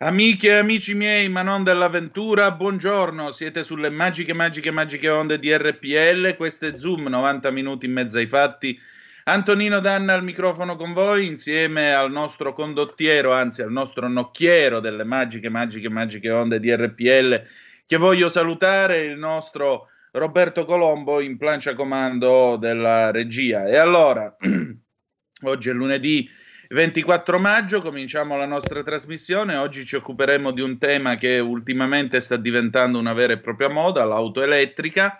Amiche e amici miei, ma non dell'avventura, buongiorno, siete sulle magiche, magiche, magiche onde di RPL, questo è Zoom, 90 minuti in mezzo ai fatti. Antonino Danna al microfono con voi, insieme al nostro condottiero, anzi al nostro nocchiero delle magiche, magiche, magiche onde di RPL, che voglio salutare, il nostro Roberto Colombo in plancia comando della regia. E allora, oggi è lunedì 24 maggio cominciamo la nostra trasmissione. Oggi ci occuperemo di un tema che ultimamente sta diventando una vera e propria moda, l'auto elettrica.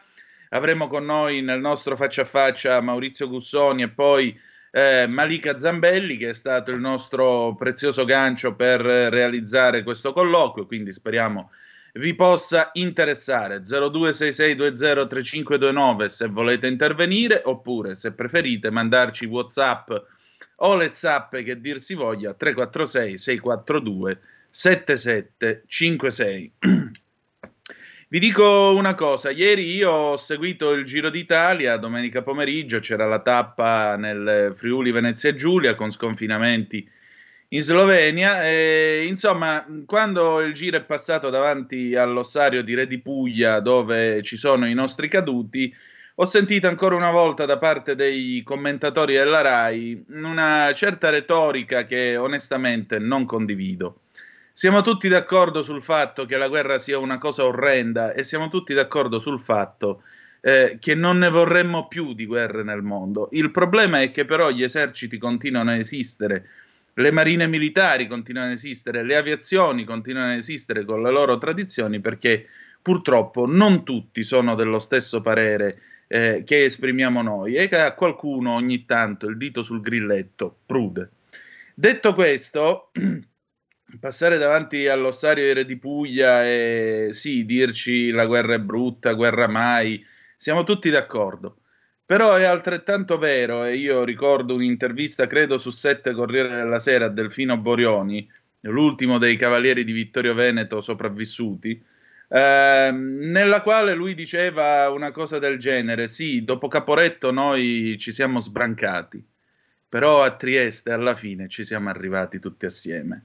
Avremo con noi nel nostro faccia a faccia Maurizio Gussoni e poi eh, Malika Zambelli, che è stato il nostro prezioso gancio per realizzare questo colloquio. Quindi speriamo vi possa interessare 0266203529 se volete intervenire oppure se preferite mandarci WhatsApp o le zappe che dir si voglia 346 642 7756. Vi dico una cosa, ieri io ho seguito il Giro d'Italia, domenica pomeriggio c'era la tappa nel Friuli Venezia Giulia con sconfinamenti in Slovenia e insomma quando il Giro è passato davanti all'ossario di Re di Puglia dove ci sono i nostri caduti ho sentito ancora una volta da parte dei commentatori della RAI una certa retorica che onestamente non condivido. Siamo tutti d'accordo sul fatto che la guerra sia una cosa orrenda e siamo tutti d'accordo sul fatto eh, che non ne vorremmo più di guerre nel mondo. Il problema è che però gli eserciti continuano a esistere, le marine militari continuano a esistere, le aviazioni continuano a esistere con le loro tradizioni perché purtroppo non tutti sono dello stesso parere eh, che esprimiamo noi e che a qualcuno ogni tanto il dito sul grilletto prude. Detto questo, passare davanti all'ossario Re di Puglia e sì, dirci la guerra è brutta, guerra mai, siamo tutti d'accordo. Però è altrettanto vero, e io ricordo un'intervista, credo su sette Corriere della Sera, a Delfino Borioni, l'ultimo dei cavalieri di Vittorio Veneto sopravvissuti, eh, nella quale lui diceva una cosa del genere: Sì, dopo Caporetto noi ci siamo sbrancati, però a Trieste alla fine ci siamo arrivati tutti assieme.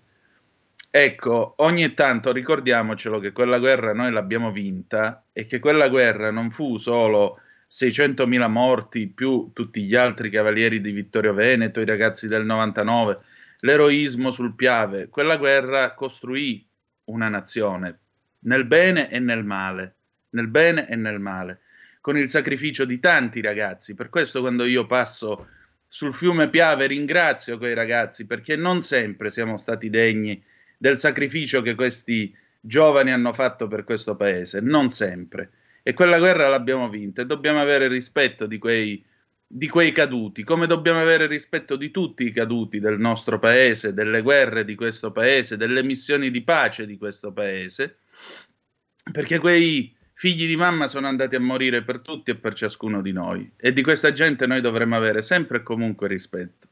Ecco, ogni tanto ricordiamocelo che quella guerra noi l'abbiamo vinta e che quella guerra non fu solo 600.000 morti più tutti gli altri cavalieri di Vittorio Veneto, i ragazzi del 99, l'eroismo sul Piave. Quella guerra costruì una nazione nel bene e nel male, nel bene e nel male, con il sacrificio di tanti ragazzi. Per questo quando io passo sul fiume Piave ringrazio quei ragazzi perché non sempre siamo stati degni del sacrificio che questi giovani hanno fatto per questo paese, non sempre. E quella guerra l'abbiamo vinta e dobbiamo avere rispetto di quei, di quei caduti, come dobbiamo avere rispetto di tutti i caduti del nostro paese, delle guerre di questo paese, delle missioni di pace di questo paese perché quei figli di mamma sono andati a morire per tutti e per ciascuno di noi e di questa gente noi dovremmo avere sempre e comunque rispetto.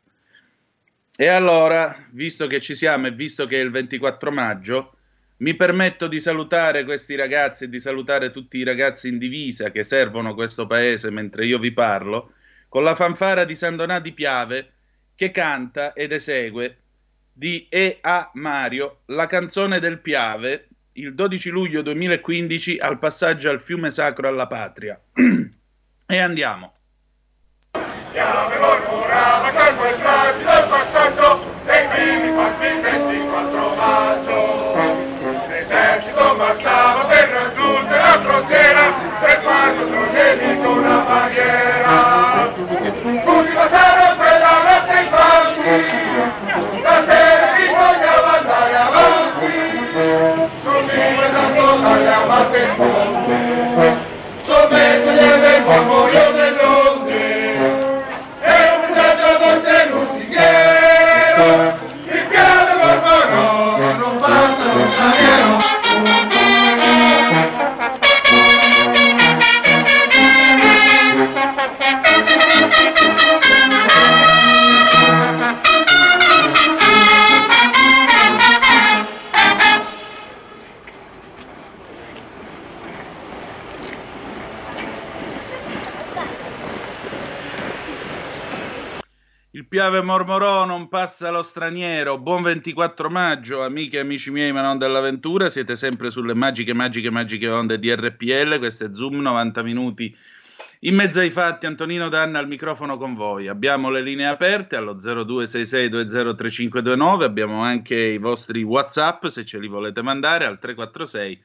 E allora, visto che ci siamo e visto che è il 24 maggio, mi permetto di salutare questi ragazzi e di salutare tutti i ragazzi in divisa che servono questo paese mentre io vi parlo, con la fanfara di San Donà di Piave che canta ed esegue di E. A. Mario la canzone del Piave il 12 luglio 2015 al passaggio al fiume sacro alla patria. e andiamo. Chiave voi curava che quel tragico passaggio dei primi partiti 24 maggio. L'esercito marciava per raggiungere la frontiera, fermando il nemico una barriera. L'ultima sera quella notte infatti la muerte con beso, sobre se lleve el murmullo del piave mormorò, non passa lo straniero. Buon 24 maggio, amiche e amici miei, ma non dell'avventura. Siete sempre sulle magiche, magiche, magiche onde di RPL. Questo è Zoom, 90 minuti in mezzo ai fatti. Antonino Danna al microfono con voi. Abbiamo le linee aperte allo 0266203529. Abbiamo anche i vostri WhatsApp se ce li volete mandare al 346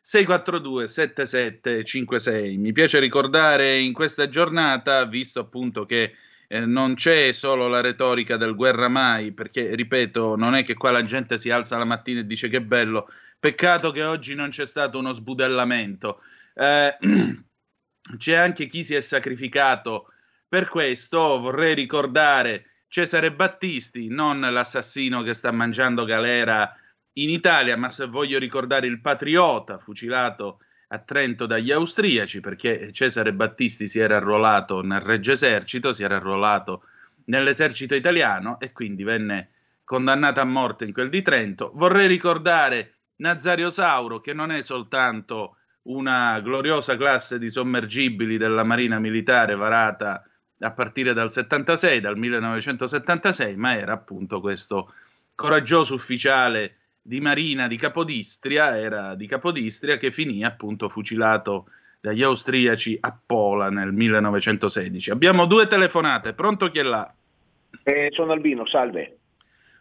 642 7756. Mi piace ricordare in questa giornata, visto appunto che eh, non c'è solo la retorica del guerra mai, perché ripeto, non è che qua la gente si alza la mattina e dice che bello, peccato che oggi non c'è stato uno sbudellamento. Eh, c'è anche chi si è sacrificato per questo, vorrei ricordare Cesare Battisti, non l'assassino che sta mangiando galera in Italia, ma se voglio ricordare il patriota fucilato a Trento dagli austriaci perché Cesare Battisti si era arruolato nel Regge Esercito, si era arruolato nell'esercito italiano e quindi venne condannato a morte in quel di Trento. Vorrei ricordare Nazario Sauro che non è soltanto una gloriosa classe di sommergibili della Marina Militare varata a partire dal 76, dal 1976, ma era appunto questo coraggioso ufficiale di Marina di Capodistria, era di Capodistria che finì appunto fucilato dagli austriaci a Pola nel 1916. Abbiamo due telefonate, pronto chi è là? Eh, sono Albino, salve.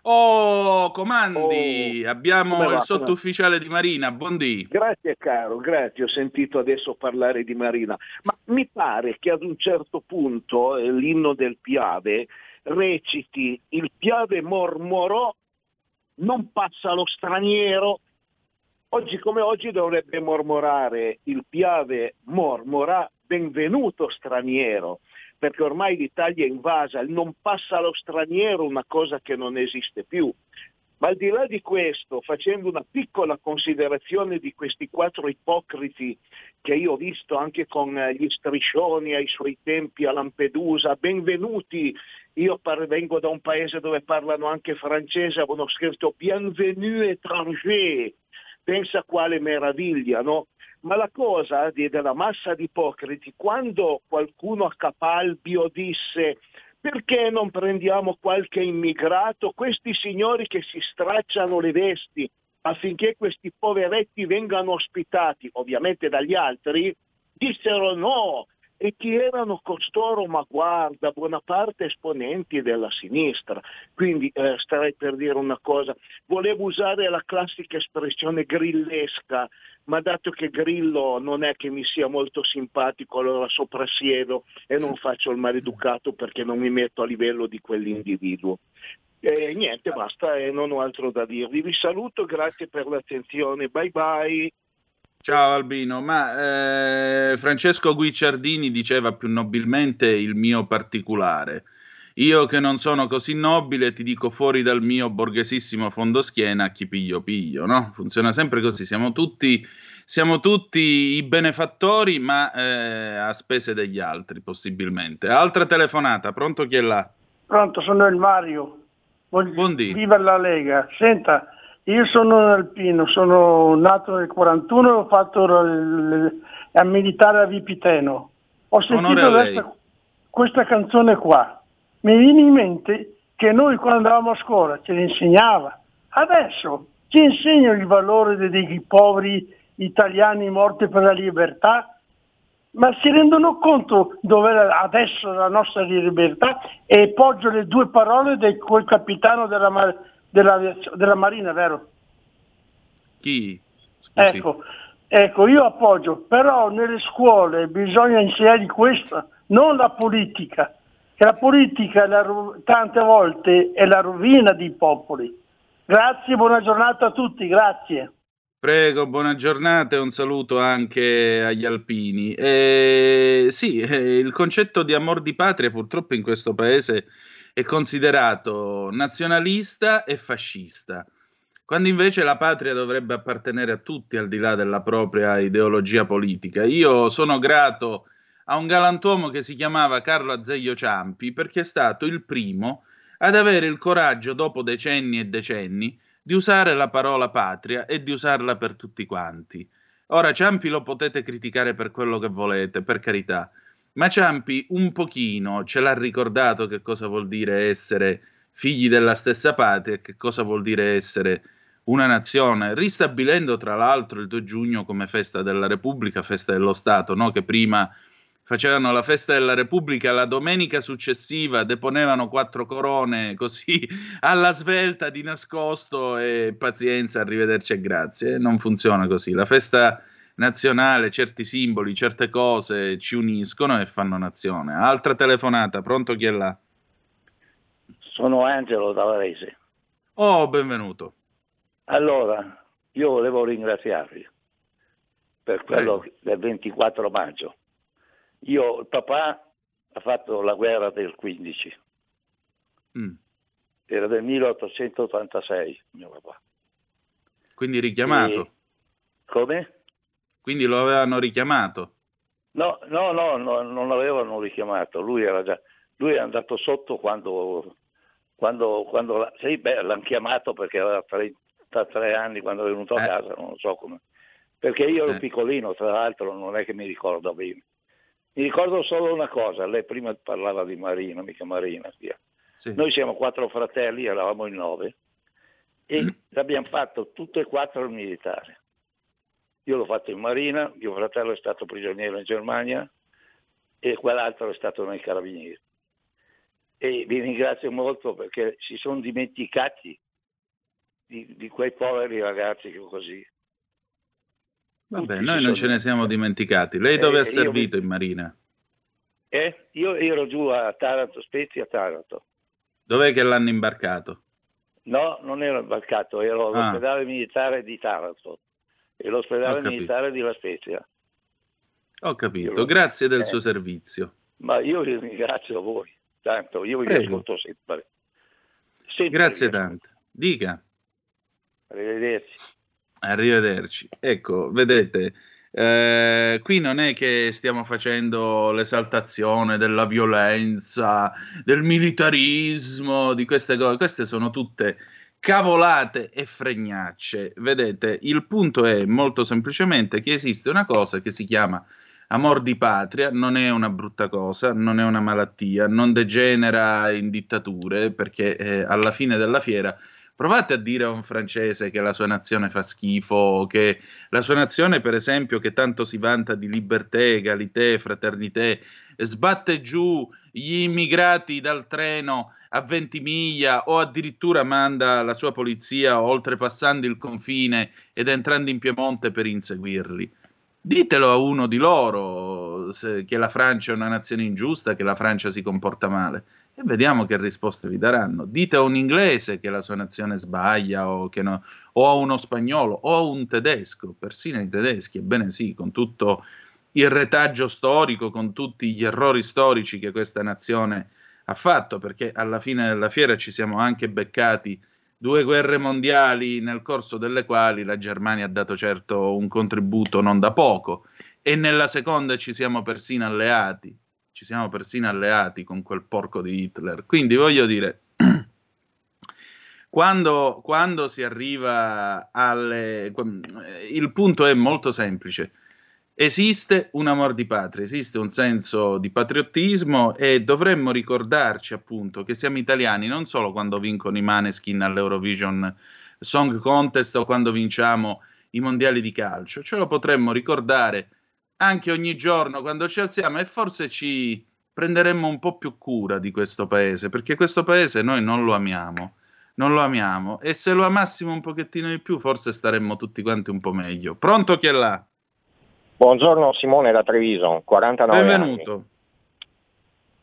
Oh, comandi, oh, abbiamo il sottufficiale di Marina, buondì. Grazie caro, grazie, ho sentito adesso parlare di Marina, ma mi pare che ad un certo punto eh, l'inno del Piave reciti il Piave mormorò non passa lo straniero. Oggi come oggi dovrebbe mormorare il Piave mormora benvenuto straniero, perché ormai l'Italia è invasa, non passa lo straniero una cosa che non esiste più. Ma al di là di questo, facendo una piccola considerazione di questi quattro ipocriti che io ho visto anche con gli striscioni ai suoi tempi a Lampedusa, benvenuti io vengo da un paese dove parlano anche francese, avevano scritto Bienvenue étranger, pensa quale meraviglia, no? Ma la cosa di, della massa di ipocriti, quando qualcuno a Capalbio disse perché non prendiamo qualche immigrato, questi signori che si stracciano le vesti affinché questi poveretti vengano ospitati, ovviamente dagli altri, dissero no, e chi erano costoro, ma guarda, buona parte esponenti della sinistra. Quindi eh, starei per dire una cosa, volevo usare la classica espressione grillesca, ma dato che Grillo non è che mi sia molto simpatico, allora soprassiedo e non faccio il maleducato perché non mi metto a livello di quell'individuo. E niente, basta e non ho altro da dirvi. Vi saluto, grazie per l'attenzione, bye bye. Ciao Albino, ma eh, Francesco Guicciardini diceva più nobilmente il mio particolare. Io che non sono così nobile ti dico fuori dal mio borghesissimo fondoschiena chi piglio piglio, no? Funziona sempre così, siamo tutti, siamo tutti i benefattori ma eh, a spese degli altri possibilmente. Altra telefonata, pronto chi è là? Pronto, sono il Mario. Buondì. Viva la Lega. Senta, io sono un alpino, sono nato nel 41 e ho fatto il, il militare a Vipiteno. Ho sentito questa, questa canzone qua. Mi viene in mente che noi quando andavamo a scuola ce l'insegnava. Adesso ci insegnano il valore dei, dei poveri italiani morti per la libertà, ma si rendono conto dove adesso la nostra libertà e poggio le due parole del quel capitano della, della, della Marina, vero? Chi? Ecco, ecco, io appoggio, però nelle scuole bisogna insegnare questo, non la politica, che la politica la, tante volte è la rovina dei popoli. Grazie, buona giornata a tutti, grazie. Prego, buona giornata e un saluto anche agli alpini. Eh, sì, eh, il concetto di amor di patria purtroppo in questo paese è considerato nazionalista e fascista, quando invece la patria dovrebbe appartenere a tutti al di là della propria ideologia politica. Io sono grato a un galantuomo che si chiamava Carlo Azeglio Ciampi perché è stato il primo ad avere il coraggio, dopo decenni e decenni, di usare la parola patria e di usarla per tutti quanti. Ora Ciampi lo potete criticare per quello che volete, per carità, Ma Ciampi un pochino ce l'ha ricordato che cosa vuol dire essere figli della stessa patria che cosa vuol dire essere una nazione, ristabilendo tra l'altro il 2 giugno come festa della Repubblica, festa dello Stato, no? che prima facevano la festa della Repubblica, la domenica successiva deponevano quattro corone così alla svelta di nascosto e pazienza, arrivederci e grazie. Non funziona così. La festa nazionale, certi simboli, certe cose ci uniscono e fanno nazione. Altra telefonata, pronto chi è là? Sono Angelo da Varese. Oh, benvenuto. Allora, io volevo ringraziarvi per quello Prego. del 24 maggio. Io, il papà ha fatto la guerra del 15. Mm. Era del 1886, mio papà. Quindi richiamato. E... Come? Quindi lo avevano richiamato? No, no, no, no non l'avevano richiamato. Lui era già, lui è andato sotto quando, quando, quando sì, beh, l'hanno chiamato perché aveva 30 33 anni quando è venuto a eh. casa, non so come. Perché io ero eh. piccolino, tra l'altro non è che mi ricordo bene. Mi ricordo solo una cosa, lei prima parlava di Marina, mica Marina. Sì. Noi siamo quattro fratelli, eravamo in nove, e mm. l'abbiamo fatto tutte e quattro il militare. Io l'ho fatto in Marina, mio fratello è stato prigioniero in Germania e quell'altro è stato nei Carabinieri. E vi ringrazio molto perché si sono dimenticati di, di quei poveri ragazzi così. Vabbè, noi non ce ne siamo dimenticati. Lei dove eh, ha servito io... in Marina? Eh? Io ero giù a Taranto, Spezia, Taranto. Dov'è che l'hanno imbarcato? No, non ero imbarcato, ero ah. all'ospedale militare di Taranto e l'ospedale militare di La Spezia. Ho capito, grazie del eh. suo servizio. Ma io vi ringrazio a voi, tanto io vi Prego. ascolto sempre. sempre grazie tanto. Dica. Arrivederci. Arrivederci. Ecco, vedete, eh, qui non è che stiamo facendo l'esaltazione della violenza, del militarismo, di queste cose, queste sono tutte cavolate e fregnacce. Vedete, il punto è molto semplicemente che esiste una cosa che si chiama amor di patria, non è una brutta cosa, non è una malattia, non degenera in dittature, perché eh, alla fine della fiera Provate a dire a un francese che la sua nazione fa schifo, che la sua nazione, per esempio, che tanto si vanta di libertà, egalité, fraternité, sbatte giù gli immigrati dal treno a 20 miglia o addirittura manda la sua polizia oltrepassando il confine ed entrando in Piemonte per inseguirli. Ditelo a uno di loro se, che la Francia è una nazione ingiusta, che la Francia si comporta male e vediamo che risposte vi daranno. Dite a un inglese che la sua nazione sbaglia o, no, o a uno spagnolo o a un tedesco, persino i tedeschi, ebbene sì, con tutto il retaggio storico, con tutti gli errori storici che questa nazione ha fatto, perché alla fine della fiera ci siamo anche beccati due guerre mondiali nel corso delle quali la Germania ha dato certo un contributo non da poco e nella seconda ci siamo persino alleati ci siamo persino alleati con quel porco di Hitler. Quindi voglio dire, quando, quando si arriva alle... Il punto è molto semplice. Esiste un amor di patria, esiste un senso di patriottismo e dovremmo ricordarci appunto che siamo italiani non solo quando vincono i Maneskin all'Eurovision Song Contest o quando vinciamo i mondiali di calcio, ce lo potremmo ricordare anche ogni giorno quando ci alziamo e forse ci prenderemmo un po' più cura di questo paese, perché questo paese noi non lo amiamo, non lo amiamo e se lo amassimo un pochettino di più forse staremmo tutti quanti un po' meglio. Pronto chi è là? Buongiorno Simone da Treviso, 49 Benvenuto. Anni.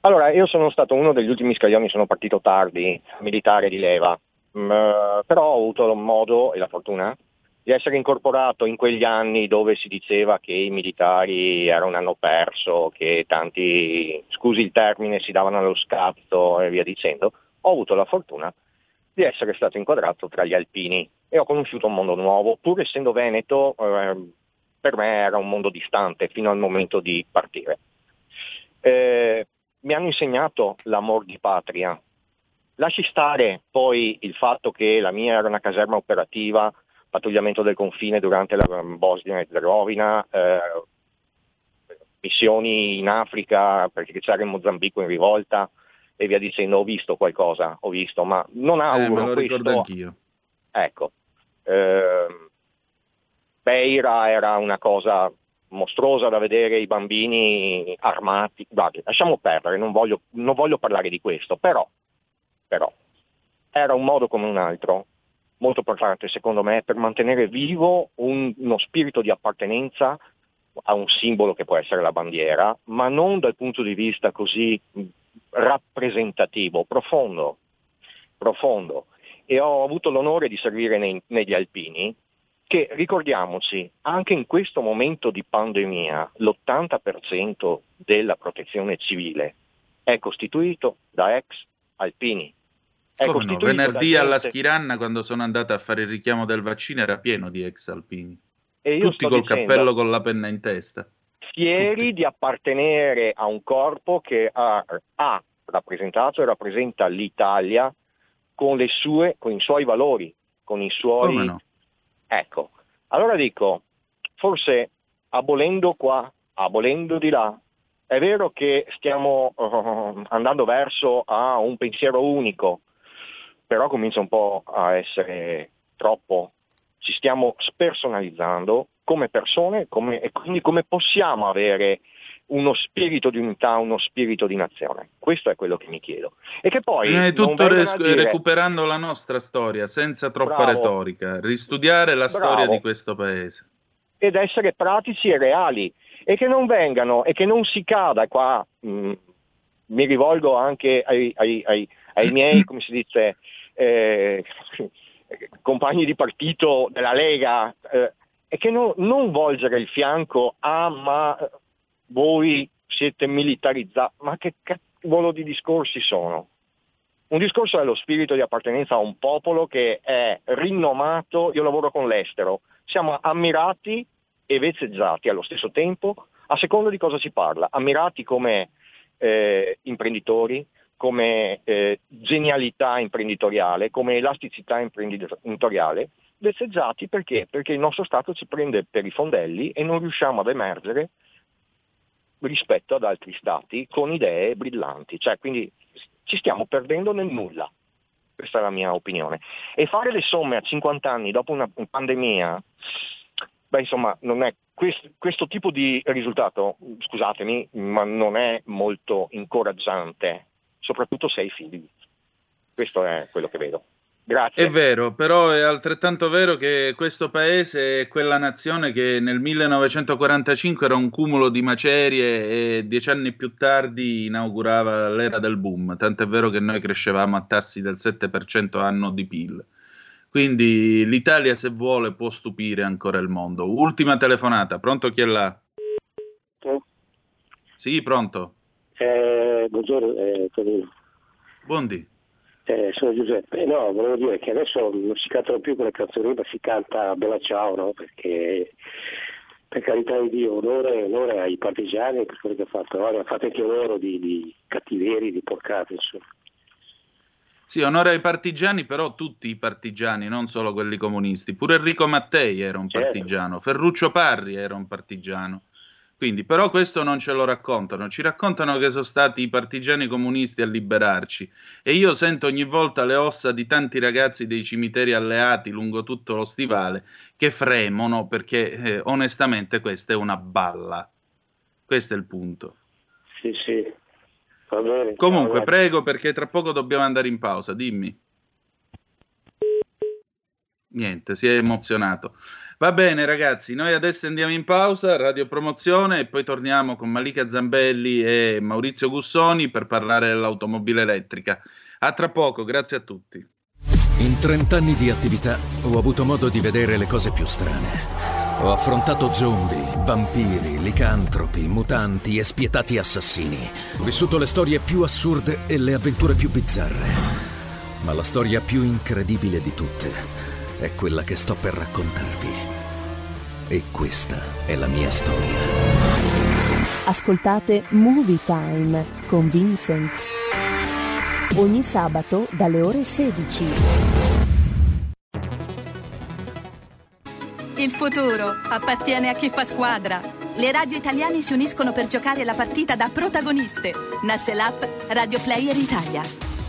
Allora, io sono stato uno degli ultimi scaglioni, sono partito tardi, militare di leva, mm, però ho avuto modo e la fortuna di essere incorporato in quegli anni dove si diceva che i militari erano un anno perso, che tanti, scusi il termine, si davano allo scatto e via dicendo, ho avuto la fortuna di essere stato inquadrato tra gli alpini e ho conosciuto un mondo nuovo, pur essendo veneto, eh, per me era un mondo distante fino al momento di partire. Eh, mi hanno insegnato l'amor di patria. Lasci stare poi il fatto che la mia era una caserma operativa, pattugliamento del confine durante la Bosnia e Herzegovina, eh, missioni in Africa perché c'era in Mozambico in rivolta e via dicendo, ho visto qualcosa, ho visto, ma non auguro eh, me lo questo. anch'io. Ecco, eh, Beira era una cosa mostruosa da vedere i bambini armati. Guardi, lasciamo perdere, non voglio, non voglio parlare di questo, però, però era un modo come un altro molto importante secondo me per mantenere vivo un, uno spirito di appartenenza a un simbolo che può essere la bandiera, ma non dal punto di vista così rappresentativo, profondo, profondo. E ho avuto l'onore di servire nei, negli alpini, che ricordiamoci, anche in questo momento di pandemia, l'80% della protezione civile è costituito da ex alpini. È Come no? Venerdì alla Schiranna, quando sono andata a fare il richiamo del vaccino, era pieno di ex alpini. Tutti col dicendo, cappello con la penna in testa. Fieri Tutti. di appartenere a un corpo che ha, ha rappresentato e rappresenta l'Italia con, sue, con, i suoi valori, con i suoi... No? Ecco, allora dico, forse abolendo qua, abolendo di là, è vero che stiamo uh, andando verso a un pensiero unico, però comincia un po' a essere troppo. Ci stiamo spersonalizzando come persone come, e quindi come possiamo avere uno spirito di unità, uno spirito di nazione. Questo è quello che mi chiedo. E che poi... È tutto res- dire... recuperando la nostra storia, senza troppa Bravo. retorica, ristudiare la Bravo. storia di questo paese. Ed essere pratici e reali. E che non vengano, e che non si cada qua, mh, mm, mi rivolgo anche ai, ai, ai, ai miei, come si dice, eh, compagni di partito della Lega, eh, e che no, non volgere il fianco a ma voi siete militarizzati, ma che cavolo di discorsi sono? Un discorso è lo spirito di appartenenza a un popolo che è rinomato, io lavoro con l'estero, siamo ammirati e vezzeggiati allo stesso tempo, a seconda di cosa si parla, ammirati come eh, imprenditori, come eh, genialità imprenditoriale, come elasticità imprenditoriale, vezzeggiati perché? Perché il nostro Stato ci prende per i fondelli e non riusciamo ad emergere rispetto ad altri Stati con idee brillanti. Cioè, quindi ci stiamo perdendo nel nulla. Questa è la mia opinione. E fare le somme a 50 anni dopo una pandemia, beh insomma, non è questo, questo tipo di risultato, scusatemi, ma non è molto incoraggiante soprattutto se hai figli. Questo è quello che vedo. Grazie. È vero, però è altrettanto vero che questo paese è quella nazione che nel 1945 era un cumulo di macerie e dieci anni più tardi inaugurava l'era del boom, tant'è vero che noi crescevamo a tassi del 7% anno di PIL. Quindi l'Italia, se vuole, può stupire ancora il mondo. Ultima telefonata, pronto chi è là? Sì, pronto. Eh, buongiorno, eh, Buondì. Eh, sono Giuseppe. No, volevo dire che adesso non si cantano più quelle canzoni, ma si canta Bella Ciao, no? Perché per carità di Dio, onore, onore ai partigiani per quello che ha fatto, no? ha fatto anche loro di, di cattiveria, di porcate, insomma. Sì, onore ai partigiani, però tutti i partigiani, non solo quelli comunisti. Pure Enrico Mattei era un certo. partigiano, Ferruccio Parri era un partigiano. Quindi, però questo non ce lo raccontano, ci raccontano che sono stati i partigiani comunisti a liberarci e io sento ogni volta le ossa di tanti ragazzi dei cimiteri alleati lungo tutto lo stivale che fremono perché eh, onestamente questa è una balla. Questo è il punto. Sì, sì. Bene. Comunque, Ciao, prego perché tra poco dobbiamo andare in pausa, dimmi. Niente, si è emozionato. Va bene ragazzi, noi adesso andiamo in pausa, radio promozione e poi torniamo con Malika Zambelli e Maurizio Gussoni per parlare dell'automobile elettrica. A tra poco, grazie a tutti. In 30 anni di attività ho avuto modo di vedere le cose più strane. Ho affrontato zombie, vampiri, licantropi, mutanti e spietati assassini. Ho vissuto le storie più assurde e le avventure più bizzarre. Ma la storia più incredibile di tutte è quella che sto per raccontarvi. E questa è la mia storia. Ascoltate Movie Time con Vincent. Ogni sabato dalle ore 16. Il futuro appartiene a chi fa squadra Le radio italiane si uniscono per giocare la partita da protagoniste. Nasce l'app Radio Player Italia.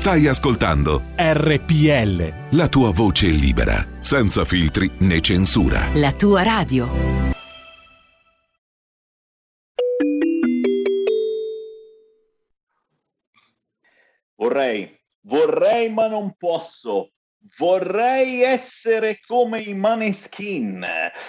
Stai ascoltando RPL. La tua voce libera, senza filtri né censura. La tua radio. Vorrei Vorrei ma non posso. Vorrei essere come i maneskin,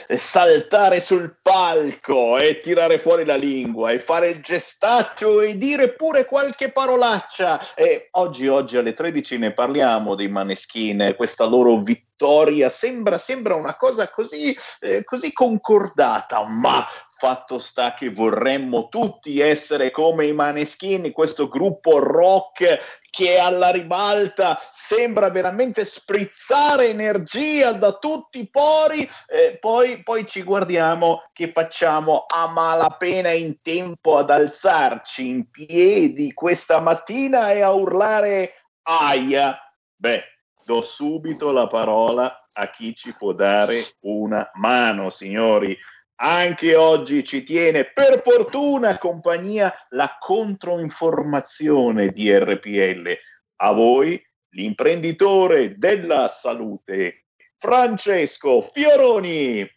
saltare sul palco e tirare fuori la lingua e fare il gestaccio e dire pure qualche parolaccia. E oggi, oggi alle 13 ne parliamo dei maneskin, questa loro vittoria sembra, sembra una cosa così, eh, così concordata, ma Fatto sta che vorremmo tutti essere come i Maneschini, questo gruppo rock che alla ribalta sembra veramente sprizzare energia da tutti i pori, eh, poi, poi ci guardiamo che facciamo a malapena in tempo ad alzarci in piedi questa mattina e a urlare aia. Beh, do subito la parola a chi ci può dare una mano, signori anche oggi ci tiene per fortuna compagnia la controinformazione di RPL. A voi l'imprenditore della salute, Francesco Fioroni.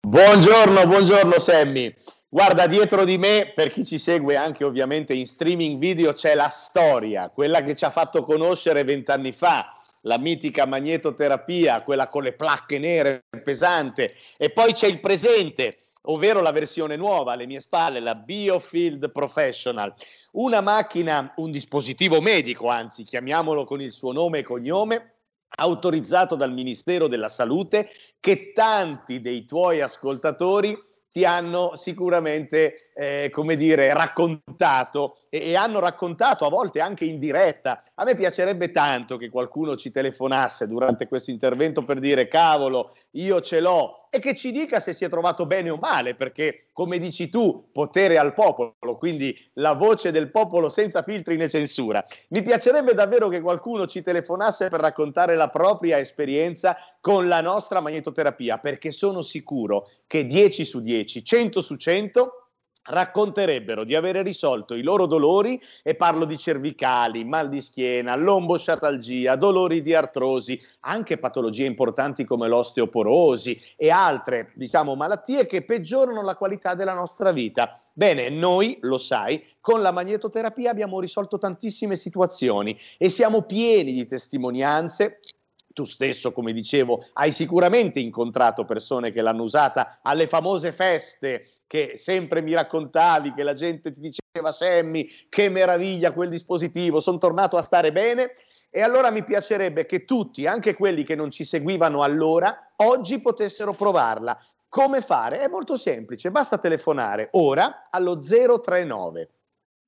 Buongiorno, buongiorno Sammy. Guarda, dietro di me, per chi ci segue anche ovviamente in streaming video, c'è la storia, quella che ci ha fatto conoscere vent'anni fa, la mitica magnetoterapia, quella con le placche nere pesante, e poi c'è il presente, ovvero la versione nuova alle mie spalle, la Biofield Professional, una macchina, un dispositivo medico, anzi chiamiamolo con il suo nome e cognome, autorizzato dal Ministero della Salute, che tanti dei tuoi ascoltatori ti hanno sicuramente, eh, come dire, raccontato e, e, hanno raccontato a volte anche in diretta. A me piacerebbe tanto che qualcuno ci telefonasse durante questo intervento per dire cavolo, io ce l'ho e che ci dica se si è trovato bene o male, perché come dici tu, potere al popolo, quindi la voce del popolo senza filtri né censura. Mi piacerebbe davvero che qualcuno ci telefonasse per raccontare la propria esperienza con la nostra magnetoterapia, perché sono sicuro che 10 su 10, 100 su 100 racconterebbero di avere risolto i loro dolori e parlo di cervicali, mal di schiena, lombosciatalgia, dolori di artrosi, anche patologie importanti come l'osteoporosi e altre, diciamo, malattie che peggiorano la qualità della nostra vita. Bene, noi, lo sai, con la magnetoterapia abbiamo risolto tantissime situazioni e siamo pieni di testimonianze tu stesso, come dicevo, hai sicuramente incontrato persone che l'hanno usata alle famose feste che sempre mi raccontavi, che la gente ti diceva Sammy, che meraviglia quel dispositivo, sono tornato a stare bene. E allora mi piacerebbe che tutti, anche quelli che non ci seguivano allora, oggi potessero provarla. Come fare? È molto semplice, basta telefonare ora allo 039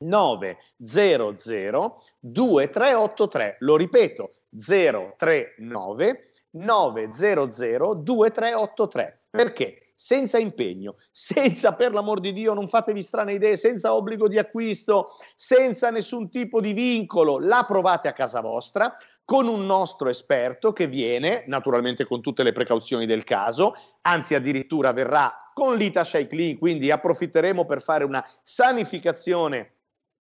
900 2383. Lo ripeto, 039 900 2383. Perché? Senza impegno, senza per l'amor di Dio, non fatevi strane idee, senza obbligo di acquisto, senza nessun tipo di vincolo, la provate a casa vostra con un nostro esperto che viene, naturalmente con tutte le precauzioni del caso, anzi addirittura verrà con l'Ita Clean, quindi approfitteremo per fare una sanificazione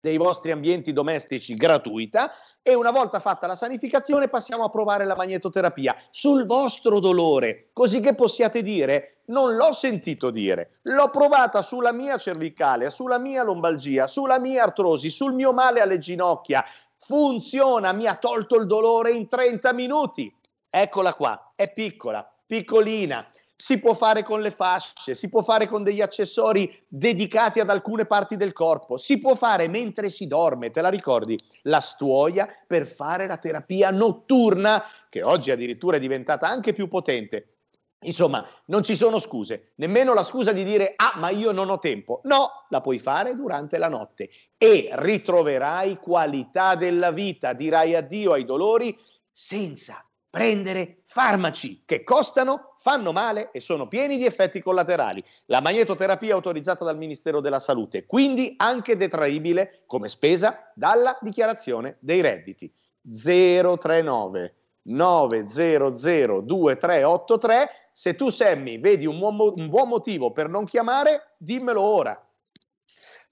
dei vostri ambienti domestici gratuita e una volta fatta la sanificazione passiamo a provare la magnetoterapia. Sul vostro dolore, così che possiate dire non l'ho sentito dire, l'ho provata sulla mia cervicale, sulla mia lombalgia, sulla mia artrosi, sul mio male alle ginocchia, funziona, mi ha tolto il dolore in 30 minuti. Eccola qua, è piccola, piccolina, si può fare con le fasce, si può fare con degli accessori dedicati ad alcune parti del corpo, si può fare mentre si dorme, te la ricordi? La stuoia per fare la terapia notturna che oggi addirittura è diventata anche più potente. Insomma, non ci sono scuse, nemmeno la scusa di dire ah, ma io non ho tempo. No, la puoi fare durante la notte e ritroverai qualità della vita, dirai addio ai dolori senza prendere farmaci che costano, fanno male e sono pieni di effetti collaterali. La magnetoterapia è autorizzata dal Ministero della Salute, quindi anche detraibile come spesa dalla dichiarazione dei redditi. 039 900 2383 se tu Sammy vedi un buon, un buon motivo per non chiamare, dimmelo ora.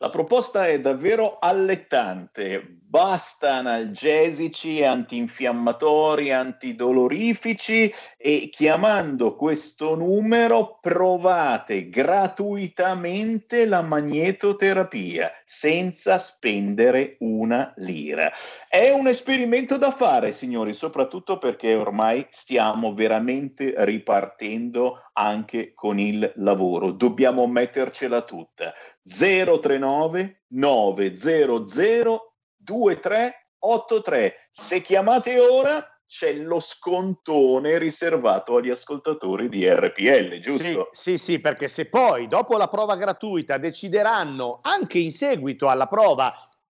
La proposta è davvero allettante. Basta analgesici, antinfiammatori, antidolorifici e chiamando questo numero provate gratuitamente la magnetoterapia senza spendere una lira. È un esperimento da fare, signori, soprattutto perché ormai stiamo veramente ripartendo anche con il lavoro. Dobbiamo mettercela tutta. 039 900 2383. Se chiamate ora c'è lo scontone riservato agli ascoltatori di RPL, giusto? Sì, sì, sì, perché se poi dopo la prova gratuita decideranno anche in seguito alla prova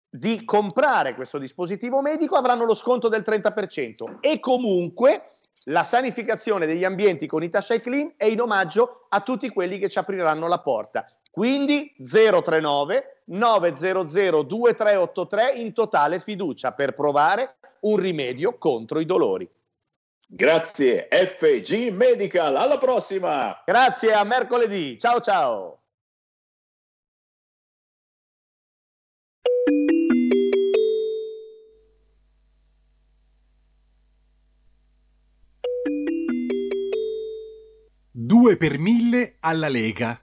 di comprare questo dispositivo medico avranno lo sconto del 30% e comunque la sanificazione degli ambienti con Itasha Clean è in omaggio a tutti quelli che ci apriranno la porta. Quindi 039 900 2383 in totale fiducia per provare un rimedio contro i dolori. Grazie FG Medical, alla prossima! Grazie, a mercoledì, ciao ciao! Due per mille alla Lega.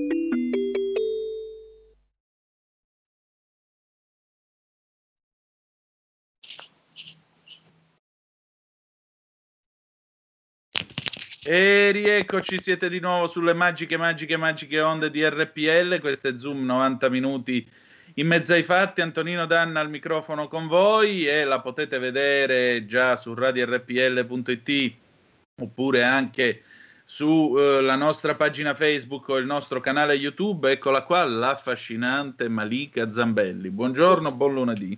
E rieccoci, siete di nuovo sulle magiche, magiche, magiche onde di RPL. Questo è Zoom 90 minuti in mezzo ai fatti. Antonino Danna al microfono con voi e la potete vedere già su radiorpl.it oppure anche sulla uh, nostra pagina Facebook o il nostro canale YouTube. Eccola qua, l'affascinante Malika Zambelli. Buongiorno, buon lunedì.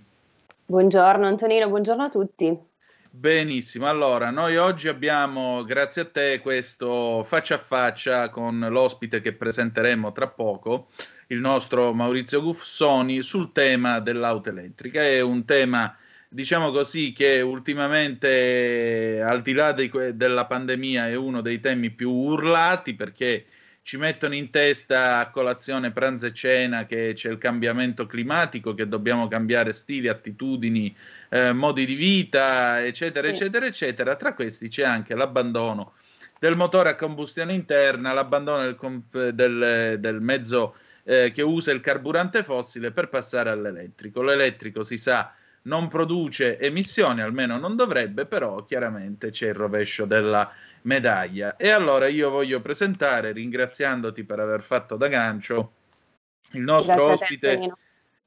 Buongiorno Antonino, buongiorno a tutti. Benissimo, allora noi oggi abbiamo, grazie a te, questo faccia a faccia con l'ospite che presenteremo tra poco, il nostro Maurizio Guffsoni, sul tema dell'auto elettrica. È un tema diciamo così, che ultimamente, al di là di, della pandemia, è uno dei temi più urlati perché ci mettono in testa a colazione, pranzo e cena che c'è il cambiamento climatico, che dobbiamo cambiare stili, attitudini, eh, modi di vita, eccetera, sì. eccetera, eccetera. Tra questi c'è anche l'abbandono del motore a combustione interna, l'abbandono del, del, del mezzo eh, che usa il carburante fossile per passare all'elettrico. L'elettrico si sa non produce emissioni, almeno non dovrebbe, però chiaramente c'è il rovescio della medaglia. E allora io voglio presentare, ringraziandoti per aver fatto da gancio, il nostro grazie ospite. Te,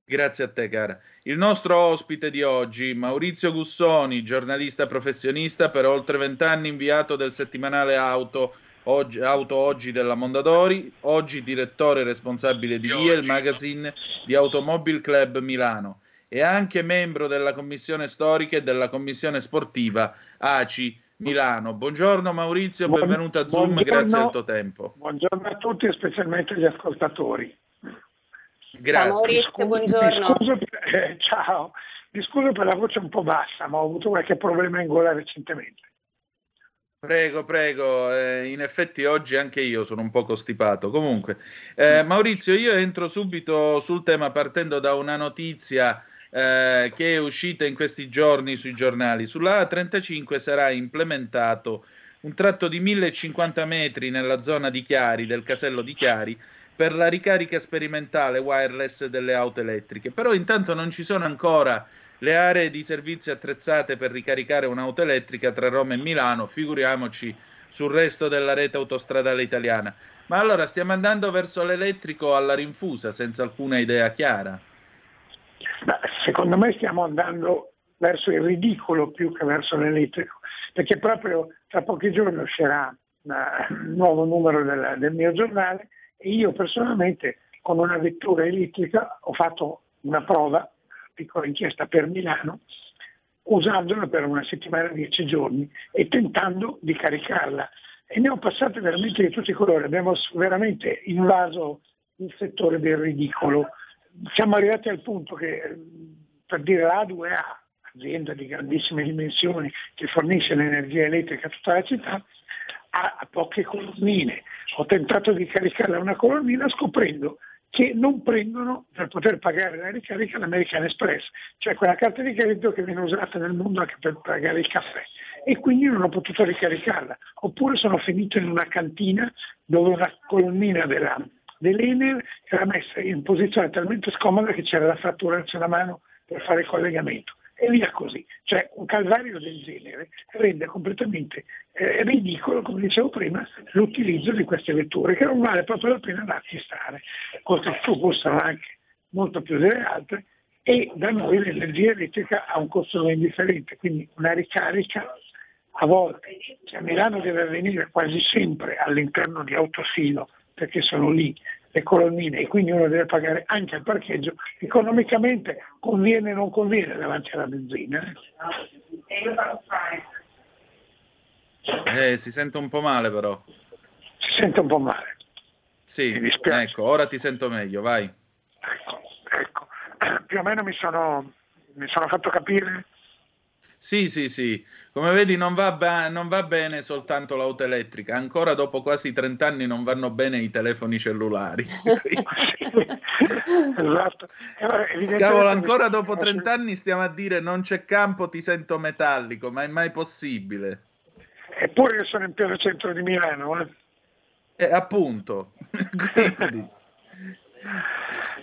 grazie a te, cara. Il nostro ospite di oggi, Maurizio Gussoni, giornalista professionista per oltre vent'anni, inviato del settimanale Auto. Oggi, Auto Oggi della Mondadori, oggi direttore responsabile di il magazine di Automobile Club Milano e anche membro della commissione storica e della commissione sportiva ACI Milano. Buongiorno Maurizio, benvenuto a Zoom, buongiorno, grazie al tuo tempo. Buongiorno a tutti e specialmente agli ascoltatori. Grazie. Ciao Maurizio, buongiorno. Mi per, eh, ciao, mi scuso per la voce un po' bassa, ma ho avuto qualche problema in gola recentemente. Prego, prego, eh, in effetti oggi anche io sono un po' costipato. Comunque, eh, Maurizio, io entro subito sul tema partendo da una notizia eh, che è uscita in questi giorni sui giornali. Sulla A35 sarà implementato un tratto di 1050 metri nella zona di Chiari, del casello di Chiari, per la ricarica sperimentale wireless delle auto elettriche. Però intanto non ci sono ancora le aree di servizio attrezzate per ricaricare un'auto elettrica tra Roma e Milano, figuriamoci sul resto della rete autostradale italiana. Ma allora stiamo andando verso l'elettrico alla rinfusa senza alcuna idea chiara? Secondo me stiamo andando verso il ridicolo più che verso l'elettrico, perché proprio tra pochi giorni uscirà un nuovo numero del, del mio giornale e io personalmente con una vettura elettrica ho fatto una prova, una piccola inchiesta per Milano, usandola per una settimana, dieci giorni e tentando di caricarla. E ne ho passate veramente di tutti i colori, abbiamo veramente invaso il settore del ridicolo. Siamo arrivati al punto che, per dire la A2A, azienda di grandissime dimensioni che fornisce l'energia elettrica a tutta la città, ha poche colonnine. Ho tentato di caricarla una colonnina scoprendo che non prendono per poter pagare la ricarica l'American Express, cioè quella carta di credito che viene usata nel mondo anche per pagare il caffè e quindi non ho potuto ricaricarla. Oppure sono finito in una cantina dove una colonnina della, dell'Enel era messa in posizione talmente scomoda che c'era da fratturarsi la mano per fare il collegamento e via così. Cioè un calvario del genere rende completamente eh, ridicolo, come dicevo prima, l'utilizzo di queste vetture che non vale proprio la pena da acquistare. Costano, costano anche molto più delle altre e da noi l'energia elettrica ha un costo non indifferente, quindi una ricarica a volte, cioè a Milano deve avvenire quasi sempre all'interno di autosilo, perché sono lì le colonnine e quindi uno deve pagare anche il parcheggio, economicamente conviene o non conviene davanti alla benzina. Eh, si sente un po' male però. Si sente un po' male. Sì, ecco, ora ti sento meglio, vai. Ecco, ecco. Più o meno mi sono, mi sono fatto capire sì, sì, sì. Come vedi non va, ba- non va, bene soltanto l'auto elettrica, ancora dopo quasi 30 anni non vanno bene i telefoni cellulari. esatto. Cavolo, ancora dopo 30 anni stiamo a dire non c'è campo, ti sento metallico, ma è mai possibile? Eppure io sono in pieno centro di Milano. Eh. Eh, appunto. Quindi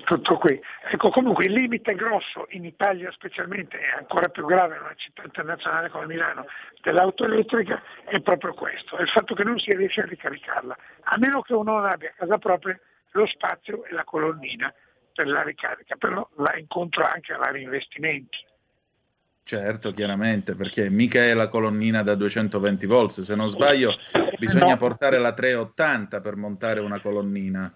tutto qui. Ecco, comunque il limite grosso in Italia specialmente, è ancora più grave in una città internazionale come Milano, dell'auto elettrica è proprio questo, è il fatto che non si riesce a ricaricarla, a meno che uno non abbia a casa propria lo spazio e la colonnina per la ricarica, però va incontro anche a vari investimenti. Certo, chiaramente, perché mica è la colonnina da 220 volt, se non sbaglio bisogna no. portare la 380 per montare una colonnina.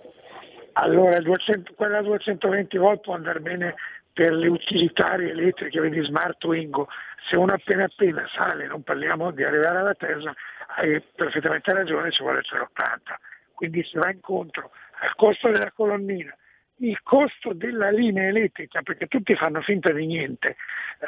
Allora 200, quella 220 volt può andare bene per le utilitarie elettriche, vedi Smart Wingo, se uno appena appena sale, non parliamo di arrivare alla Tesla, hai perfettamente ragione, ci vuole 380. Quindi si va incontro al costo della colonnina, il costo della linea elettrica, perché tutti fanno finta di niente,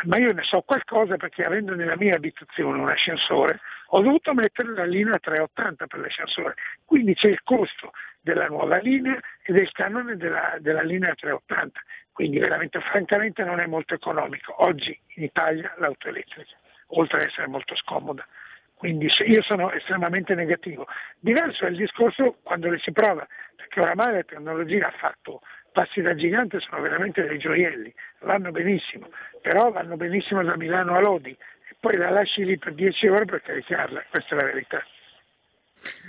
ma io ne so qualcosa perché avendo nella mia abitazione un ascensore, ho dovuto mettere la linea 380 per l'ascensore, quindi c'è il costo della nuova linea e del canone della, della linea 380, quindi veramente francamente non è molto economico oggi in Italia l'auto elettrica, oltre ad essere molto scomoda. Quindi io sono estremamente negativo. Diverso è il discorso quando le si prova, perché oramai la tecnologia ha fatto passi da gigante sono veramente dei gioielli, vanno benissimo, però vanno benissimo da Milano a Lodi e poi la lasci lì per 10 ore per caricarla, questa è la verità.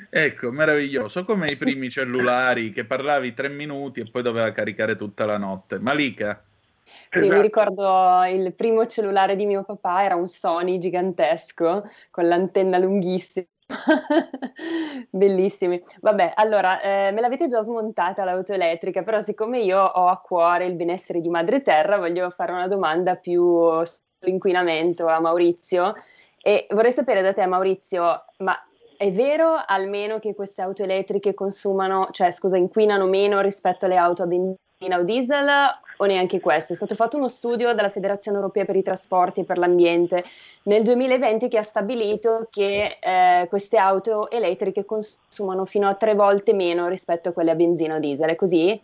Ecco, meraviglioso, come i primi cellulari che parlavi tre minuti e poi doveva caricare tutta la notte. Malika? Sì, esatto. mi ricordo il primo cellulare di mio papà, era un Sony gigantesco con l'antenna lunghissima Bellissimi. Vabbè, allora, eh, me l'avete già smontata l'auto elettrica, però siccome io ho a cuore il benessere di madre terra, voglio fare una domanda più sull'inquinamento a Maurizio e vorrei sapere da te Maurizio, ma è vero almeno che queste auto elettriche consumano, cioè scusa, inquinano meno rispetto alle auto a benzina o diesel o neanche questo. È stato fatto uno studio dalla Federazione Europea per i Trasporti e per l'Ambiente nel 2020 che ha stabilito che eh, queste auto elettriche consumano fino a tre volte meno rispetto a quelle a benzina o diesel. È così?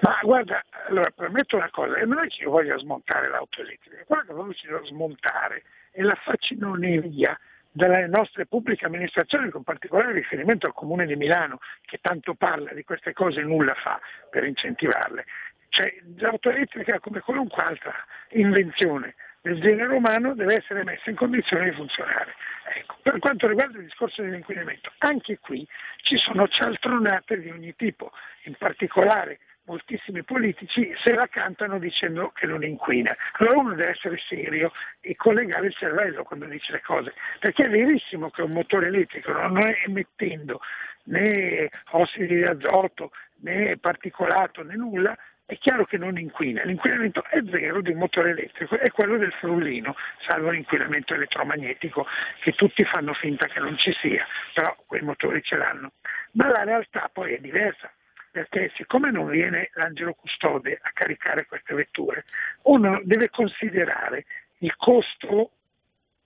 Ma guarda, allora permetto una cosa, e non è che io voglia smontare l'auto elettrica, quello che voglio smontare è la faciloneria delle nostre pubbliche amministrazioni, con particolare riferimento al Comune di Milano, che tanto parla di queste cose e nulla fa per incentivarle. Cioè, l'auto elettrica, come qualunque altra invenzione del genere umano, deve essere messa in condizione di funzionare. Ecco, per quanto riguarda il discorso dell'inquinamento, anche qui ci sono cialtronate di ogni tipo, in particolare moltissimi politici se la cantano dicendo che non inquina. Allora uno deve essere serio e collegare il cervello quando dice le cose, perché è verissimo che un motore elettrico non è emettendo né ossidi di azoto né particolato né nulla, è chiaro che non inquina. L'inquinamento è zero di un motore elettrico, è quello del frullino, salvo l'inquinamento elettromagnetico che tutti fanno finta che non ci sia, però quei motori ce l'hanno. Ma la realtà poi è diversa perché siccome non viene l'angelo custode a caricare queste vetture, uno deve considerare il costo,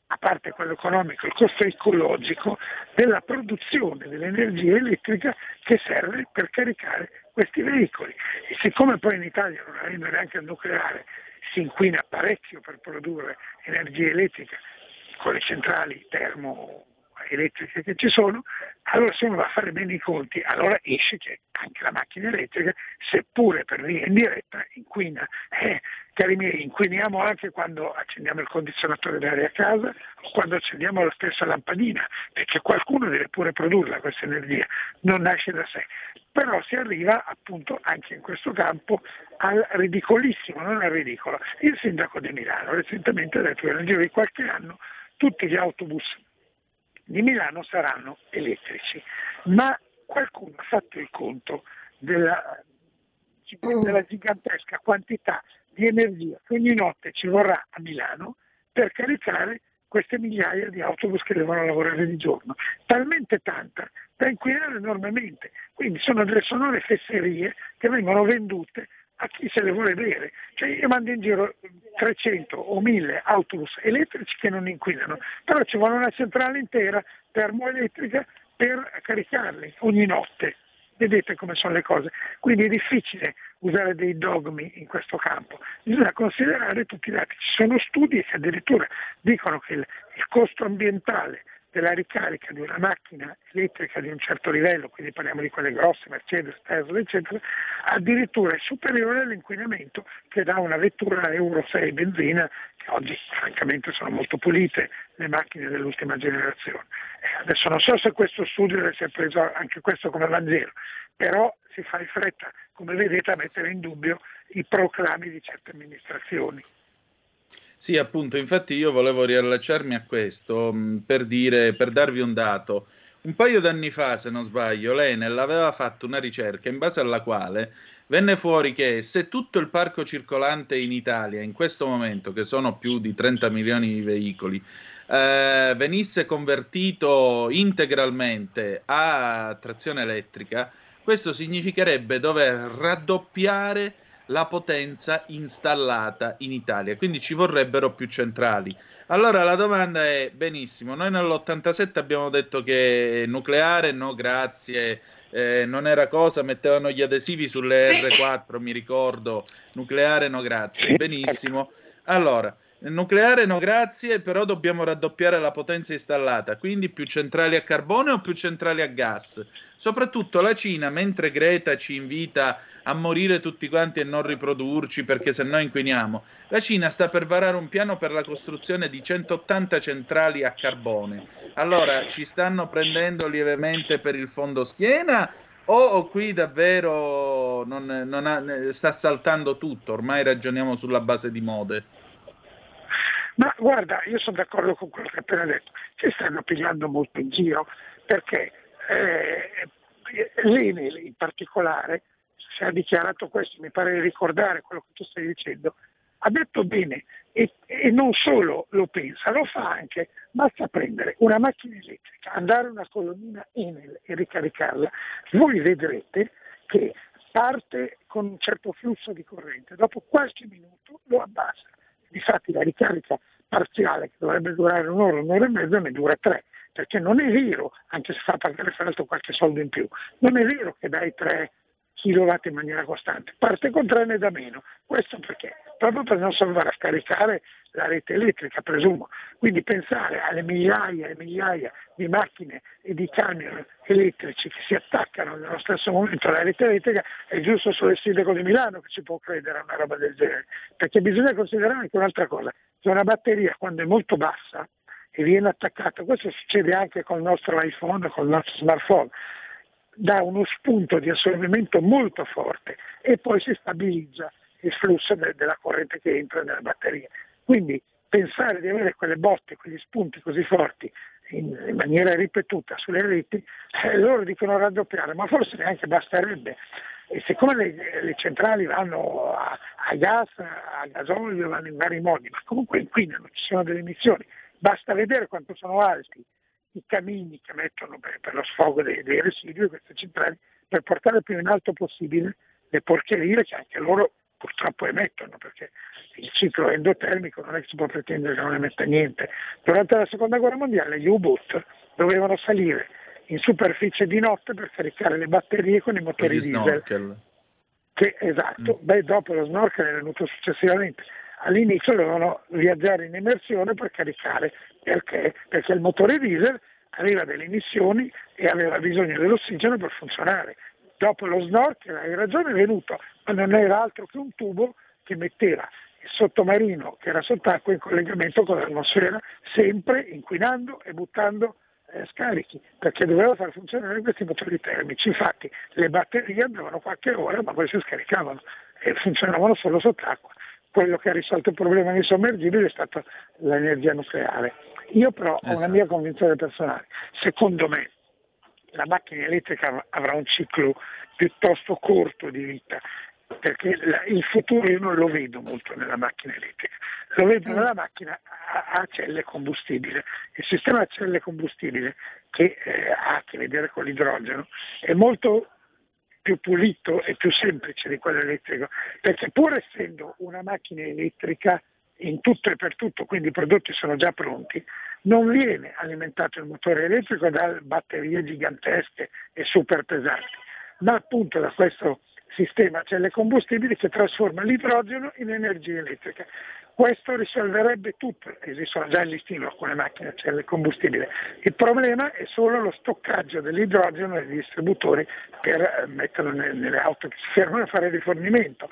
a parte quello economico, il costo ecologico della produzione dell'energia elettrica che serve per caricare questi veicoli. E siccome poi in Italia, non avendo neanche il nucleare, si inquina parecchio per produrre energia elettrica con le centrali termo elettriche che ci sono, allora se uno va a fare bene i conti, allora esce che anche la macchina elettrica, seppure per via indiretta, inquina. Eh, cari miei, inquiniamo anche quando accendiamo il condizionatore d'aria a casa o quando accendiamo la stessa lampadina, perché qualcuno deve pure produrla questa energia, non nasce da sé. Però si arriva appunto anche in questo campo al ridicolissimo, non al ridicolo. Il sindaco di Milano recentemente ha detto che nel giro di qualche anno tutti gli autobus di Milano saranno elettrici, ma qualcuno ha fatto il conto della, della gigantesca quantità di energia che ogni notte ci vorrà a Milano per caricare queste migliaia di autobus che devono lavorare di giorno. Talmente tanta da inquinare enormemente. Quindi sono delle sonore fesserie che vengono vendute a chi se le vuole bere. Cioè io mando in giro 300 o 1000 autobus elettrici che non inquinano, però ci vuole una centrale intera termoelettrica per caricarli ogni notte. Vedete come sono le cose. Quindi è difficile usare dei dogmi in questo campo. Bisogna considerare tutti i dati. Ci sono studi che addirittura dicono che il, il costo ambientale della ricarica di una macchina elettrica di un certo livello, quindi parliamo di quelle grosse, Mercedes, Tesla, eccetera, addirittura è superiore all'inquinamento che dà una vettura Euro 6 benzina, che oggi francamente sono molto pulite le macchine dell'ultima generazione. Eh, adesso non so se questo studio deve essere preso anche questo come Vangelo, però si fa in fretta, come vedete, a mettere in dubbio i proclami di certe amministrazioni. Sì, appunto, infatti io volevo riallacciarmi a questo mm, per, dire, per darvi un dato. Un paio d'anni fa, se non sbaglio, l'Enel aveva fatto una ricerca in base alla quale venne fuori che se tutto il parco circolante in Italia, in questo momento, che sono più di 30 milioni di veicoli, eh, venisse convertito integralmente a trazione elettrica, questo significherebbe dover raddoppiare la potenza installata in Italia, quindi ci vorrebbero più centrali. Allora la domanda è, benissimo, noi nell'87 abbiamo detto che nucleare no grazie, eh, non era cosa, mettevano gli adesivi sulle R4, mi ricordo, nucleare no grazie, benissimo. Allora, nucleare no grazie, però dobbiamo raddoppiare la potenza installata, quindi più centrali a carbone o più centrali a gas. Soprattutto la Cina, mentre Greta ci invita a morire tutti quanti e non riprodurci perché se no inquiniamo. La Cina sta per varare un piano per la costruzione di 180 centrali a carbone. Allora ci stanno prendendo lievemente per il fondo schiena o qui davvero non, non ha, sta saltando tutto? Ormai ragioniamo sulla base di mode. Ma guarda, io sono d'accordo con quello che hai appena detto, ci stanno pigliando molto in giro perché eh, l'Enel in particolare se ha dichiarato questo, mi pare di ricordare quello che tu stai dicendo, ha detto bene e, e, non solo lo pensa, lo fa anche, basta prendere una macchina elettrica, andare a una colonnina Enel e ricaricarla, voi vedrete che parte con un certo flusso di corrente, dopo qualche minuto lo abbassa. Difatti la ricarica parziale che dovrebbe durare un'ora, un'ora e mezza ne dura tre, perché non è vero, anche se fa pagare fra l'altro qualche soldo in più, non è vero che dai tre kW in maniera costante, parte con 3 ne da meno. Questo perché? Proprio per non salvare a scaricare la rete elettrica, presumo. Quindi pensare alle migliaia e migliaia di macchine e di camion elettrici che si attaccano nello stesso momento alla rete elettrica è giusto sulle Sindaco di Milano che si può credere a una roba del genere. Perché bisogna considerare anche un'altra cosa, che una batteria quando è molto bassa e viene attaccata, questo succede anche con il nostro iPhone, con il nostro smartphone, dà uno spunto di assorbimento molto forte e poi si stabilizza il flusso de- della corrente che entra nella batteria. Quindi pensare di avere quelle botte, quegli spunti così forti in, in maniera ripetuta sulle reti, eh, loro dicono raddoppiare, ma forse neanche basterebbe. E siccome le, le centrali vanno a, a, gas, a gasolio, vanno in vari modi, ma comunque inquinano, ci sono delle emissioni, basta vedere quanto sono alti i camini che mettono per, per lo sfogo dei, dei residui, queste centrali, per portare più in alto possibile le porcherie che anche loro purtroppo emettono, perché il ciclo endotermico non è che si può pretendere che non emetta niente. Durante la seconda guerra mondiale gli U-boot dovevano salire in superficie di notte per caricare le batterie con i motori diesel. Che, esatto, mm. beh, dopo lo snorkel è venuto successivamente. All'inizio dovevano viaggiare in immersione per caricare, perché? Perché il motore diesel aveva delle emissioni e aveva bisogno dell'ossigeno per funzionare. Dopo lo snorkel, hai ragione, è venuto, ma non era altro che un tubo che metteva il sottomarino che era sott'acqua in collegamento con l'atmosfera, sempre inquinando e buttando eh, scarichi, perché doveva far funzionare questi motori termici. Infatti le batterie andavano qualche ora, ma poi si scaricavano e funzionavano solo sott'acqua. Quello che ha risolto il problema dei sommergibili è stata l'energia nucleare. Io però esatto. ho una esatto. mia convinzione personale. Secondo me la macchina elettrica avrà un ciclo piuttosto corto di vita, perché il futuro io non lo vedo molto nella macchina elettrica, lo vedo mm. nella macchina a, a celle combustibile. Il sistema a celle combustibile che eh, ha a che vedere con l'idrogeno è molto più pulito e più semplice di quello elettrico, perché pur essendo una macchina elettrica in tutto e per tutto, quindi i prodotti sono già pronti, non viene alimentato il motore elettrico da batterie gigantesche e super pesanti, ma appunto da questo sistema celle combustibili che trasforma l'idrogeno in energia elettrica. Questo risolverebbe tutto, esistono già in listino alcune macchine a celle combustibile. Il problema è solo lo stoccaggio dell'idrogeno nei distributori per eh, metterlo nelle auto che si fermano a fare rifornimento.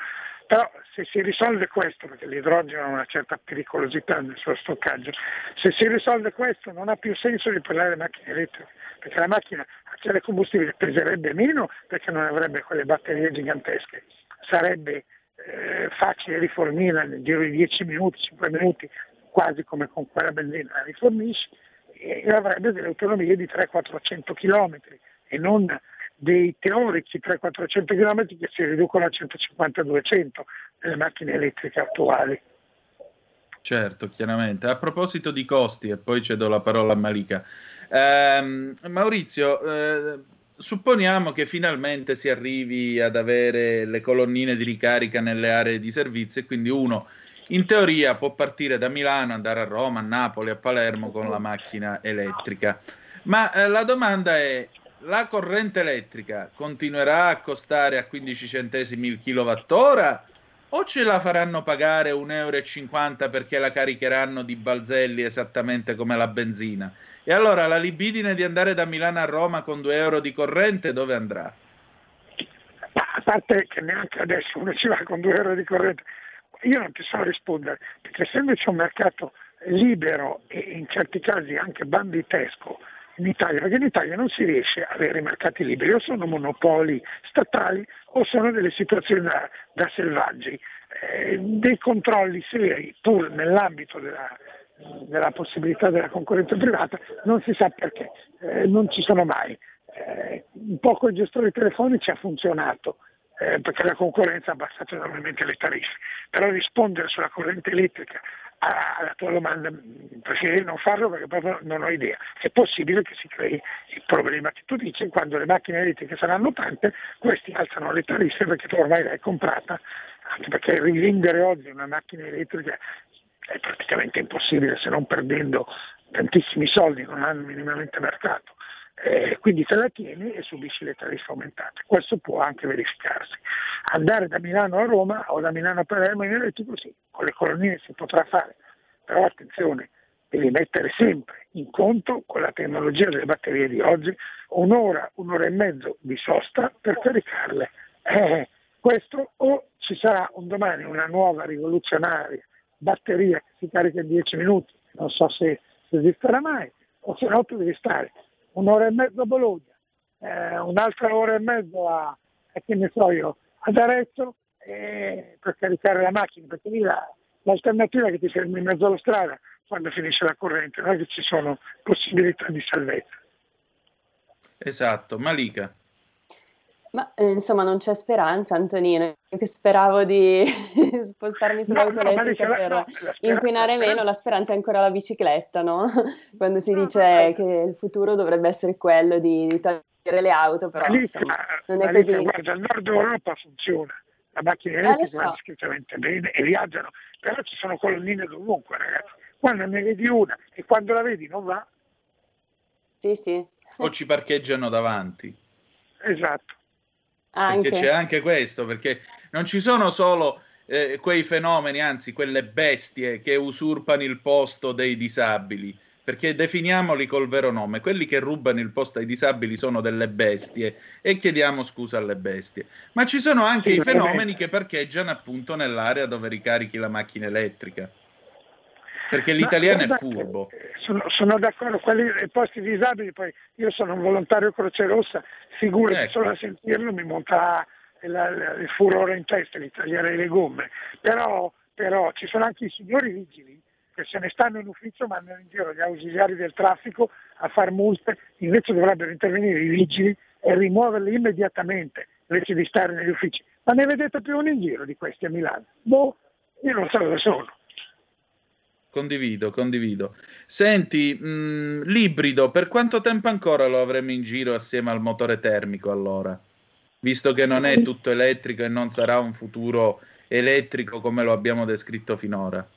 Però se si risolve questo, perché l'idrogeno ha una certa pericolosità nel suo stoccaggio, se si risolve questo non ha più senso di parlare di macchine elettriche, perché la macchina a celle combustibile peserebbe meno perché non avrebbe quelle batterie gigantesche, sarebbe eh, facile rifornirla nel giro di 10 minuti, 5 minuti, quasi come con quella benzina la rifornisci, e avrebbe delle autonomie di 300-400 km e non dei teorici 300-400 km che si riducono a 150-200 nelle macchine elettriche attuali. Certo, chiaramente. A proposito di costi, e poi cedo la parola a Malika. Eh, Maurizio, eh, supponiamo che finalmente si arrivi ad avere le colonnine di ricarica nelle aree di servizio e quindi uno in teoria può partire da Milano, andare a Roma, a Napoli, a Palermo con la macchina elettrica. Ma eh, la domanda è, la corrente elettrica continuerà a costare a 15 centesimi il kilowattora o ce la faranno pagare 1,50 euro perché la caricheranno di balzelli esattamente come la benzina? E allora la libidine di andare da Milano a Roma con 2 euro di corrente dove andrà? a parte che neanche adesso uno ci va con 2 euro di corrente, io non ti so rispondere, perché essendo c'è un mercato libero e in certi casi anche banditesco, in Italia, perché in Italia non si riesce a avere mercati liberi, o sono monopoli statali o sono delle situazioni da, da selvaggi. Eh, dei controlli seri, pur nell'ambito della, della, possibilità della concorrenza privata, non si sa perché, eh, non ci sono mai. Eh, un po' con i gestori telefonici ha funzionato, eh, perché la concorrenza ha abbassato enormemente le tariffe, però rispondere sulla corrente elettrica alla tua domanda preferirei non farlo perché proprio non ho idea. È possibile che si crei il problema che tu dici quando le macchine elettriche saranno tante, questi alzano le tariffe perché tu ormai l'hai comprata, anche perché rivendere oggi una macchina elettrica è praticamente impossibile se non perdendo tantissimi soldi, non hanno minimamente mercato. Eh, quindi te la tieni e subisci le tariffe aumentate. Questo può anche verificarsi. Andare da Milano a Roma o da Milano a Palermo in elettrico sì, con le colonnine si potrà fare, però attenzione, devi mettere sempre in conto con la tecnologia delle batterie di oggi un'ora, un'ora e mezzo di sosta per caricarle. Eh, questo o ci sarà un domani una nuova rivoluzionaria batteria che si carica in 10 minuti, non so se, se esisterà mai, o se no tu devi stare un'ora e mezzo a Bologna, eh, un'altra ora e mezzo a, che ne so io, ad Arezzo eh, per caricare la macchina, perché lì la, l'alternativa è che ti fermi in mezzo alla strada quando finisce la corrente, non è che ci sono possibilità di salvezza. Esatto, Malika. Ma eh, insomma non c'è speranza, Antonino. Io che speravo di spostarmi sull'auto no, elettrica no, per no, inquinare meno, la speranza è ancora la bicicletta, no? Quando si dice che il futuro dovrebbe essere quello di, di togliere le auto, però Alice, insomma, non è Alice, così. Guarda, al nord Europa funziona, la macchina elettrica va so. discretamente bene e viaggiano, però ci sono colonnine dovunque, ragazzi. Quando ne vedi una e quando la vedi non va. Sì, sì. O ci parcheggiano davanti. Esatto. Anche. Perché c'è anche questo, perché non ci sono solo eh, quei fenomeni, anzi quelle bestie che usurpano il posto dei disabili, perché definiamoli col vero nome, quelli che rubano il posto ai disabili sono delle bestie e chiediamo scusa alle bestie, ma ci sono anche sì, i fenomeni che parcheggiano appunto nell'area dove ricarichi la macchina elettrica. Perché l'italiano è furbo. Sono, sono, d'accordo, quelli i posti disabili, poi io sono un volontario Croce Rossa, figurati ecco. solo a sentirlo mi monta la, la, il furore in testa di tagliare le gomme. Però, però ci sono anche i signori vigili che se ne stanno in ufficio mandano in giro gli ausiliari del traffico a far multe, invece dovrebbero intervenire i vigili e rimuoverli immediatamente invece di stare negli uffici. Ma ne vedete più uno in giro di questi a Milano? Boh, io non so dove sono. Condivido, condivido. Senti, mh, mm, l'ibrido, per quanto tempo ancora lo avremo in giro assieme al motore termico allora? Visto che non è tutto elettrico e non sarà un futuro elettrico come lo abbiamo descritto finora.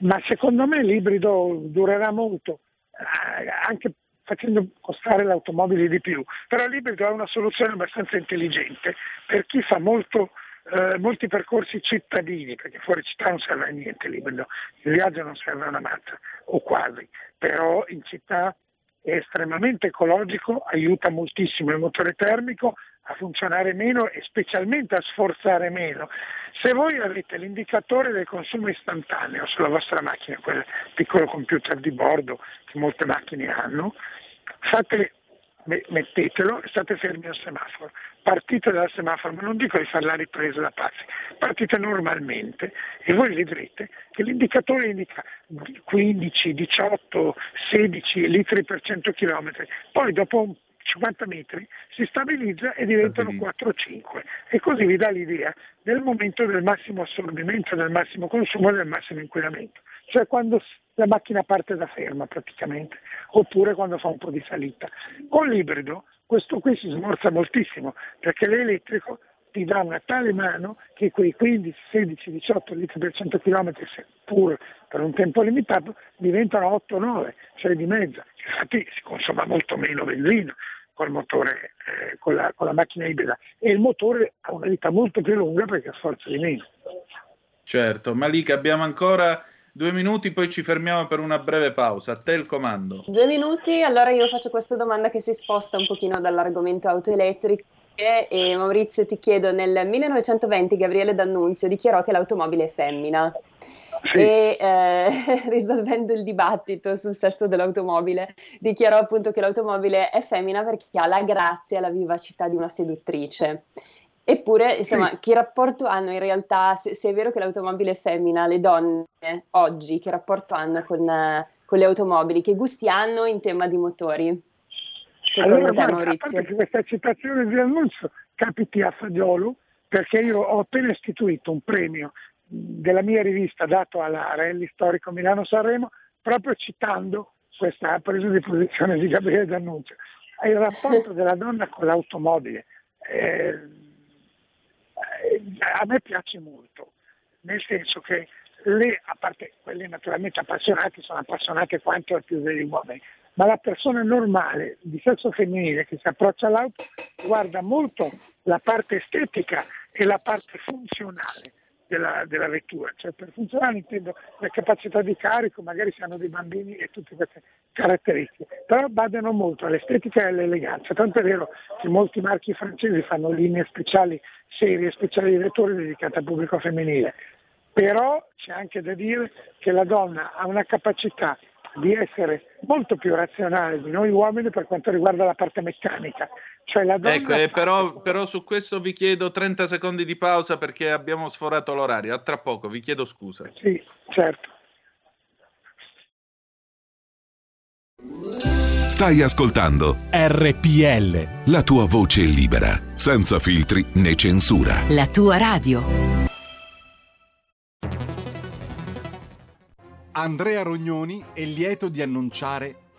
Ma secondo me l'ibrido durerà molto, eh, anche facendo costare l'automobile di più. Però l'ibrido è una soluzione abbastanza intelligente per chi fa molto eh, molti percorsi cittadini, perché fuori città non serve a niente l'ibrido, il viaggio non serve a una mazza, o quasi, però in città è estremamente ecologico, aiuta moltissimo il motore termico a funzionare meno e specialmente a sforzare meno. Se voi avete l'indicatore del consumo istantaneo sulla vostra macchina, quel piccolo computer di bordo che molte macchine hanno, fate mettetelo e state fermi al semaforo. Partite dal semaforo, ma non dico di fare la ripresa da pazzi, partite normalmente e voi vedrete che l'indicatore indica 15, 18, 16 litri per 100 km, poi dopo 50 metri si stabilizza e diventano 4-5 e così vi dà l'idea del momento del massimo assorbimento, del massimo consumo e del massimo inquinamento cioè quando la macchina parte da ferma praticamente, oppure quando fa un po' di salita. Con l'ibrido questo qui si smorza moltissimo, perché l'elettrico ti dà una tale mano che quei 15, 16, 18 litri per 100 km, seppur per un tempo limitato, diventano 8-9, cioè di mezza. Infatti si consuma molto meno benzina col motore, eh, con, la, con la macchina ibrida e il motore ha una vita molto più lunga perché sforza di meno. Certo, Malika abbiamo ancora Due minuti, poi ci fermiamo per una breve pausa. A te il comando. Due minuti, allora io faccio questa domanda che si sposta un pochino dall'argomento auto elettriche e Maurizio ti chiedo, nel 1920 Gabriele D'Annunzio dichiarò che l'automobile è femmina. Sì. E eh, risolvendo il dibattito sul sesso dell'automobile, dichiarò appunto che l'automobile è femmina perché ha la grazia e la vivacità di una seduttrice. Eppure, insomma, sì. che rapporto hanno in realtà, se, se, è vero che l'automobile è femmina, le donne oggi, che rapporto hanno con, con le automobili? Che gusti hanno in tema di motori? Secondo allora, te, guarda, Maurizio? che questa citazione di annuncio capiti a Fagiolo, perché io ho appena istituito un premio della mia rivista dato alla Rally Storico Milano-Sanremo, proprio citando questa presa di posizione di Gabriele D'Annunzio. Il rapporto della donna con l'automobile. Eh, a me piace molto, nel senso che le, a parte quelle naturalmente appassionate, sono appassionate quanto più degli uomini, ma la persona normale di sesso femminile che si approccia all'auto guarda molto la parte estetica e la parte funzionale della, della vettura, cioè per funzionare intendo la capacità di carico, magari se hanno dei bambini e tutte queste caratteristiche, però badano molto all'estetica e all'eleganza, tanto è vero che molti marchi francesi fanno linee speciali, serie speciali di vetture dedicate al pubblico femminile, però c'è anche da dire che la donna ha una capacità di essere molto più razionale di noi uomini per quanto riguarda la parte meccanica. Cioè la donna ecco, eh, però, però, su questo vi chiedo 30 secondi di pausa perché abbiamo sforato l'orario. A tra poco, vi chiedo scusa. Sì, certo. Stai ascoltando RPL. La tua voce libera, senza filtri né censura. La tua radio. Andrea Rognoni è lieto di annunciare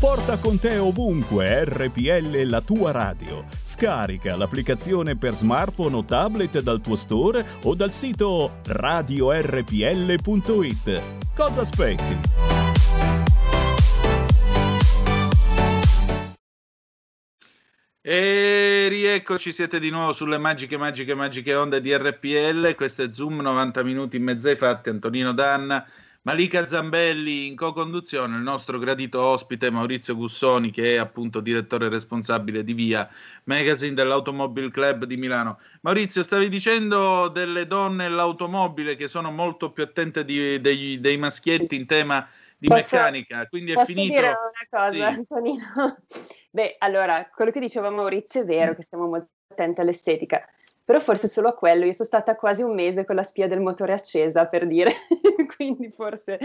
Porta con te ovunque RPL la tua radio. Scarica l'applicazione per smartphone o tablet dal tuo store o dal sito radiorpl.it. Cosa aspetti? E rieccoci, siete di nuovo sulle magiche, magiche, magiche onde di RPL. Questo è Zoom 90 minuti in mezzo fatti. Antonino Danna Malika Zambelli in co-conduzione, il nostro gradito ospite Maurizio Gussoni, che è appunto direttore responsabile di Via Magazine dell'Automobile Club di Milano. Maurizio, stavi dicendo delle donne e l'automobile che sono molto più attente di, dei, dei, maschietti in tema di posso, meccanica, quindi è finito. Posso dire una cosa, sì. Antonino? Beh, allora, quello che diceva Maurizio è vero, che stiamo molto attenti all'estetica però forse solo a quello. Io sono stata quasi un mese con la spia del motore accesa, per dire, quindi forse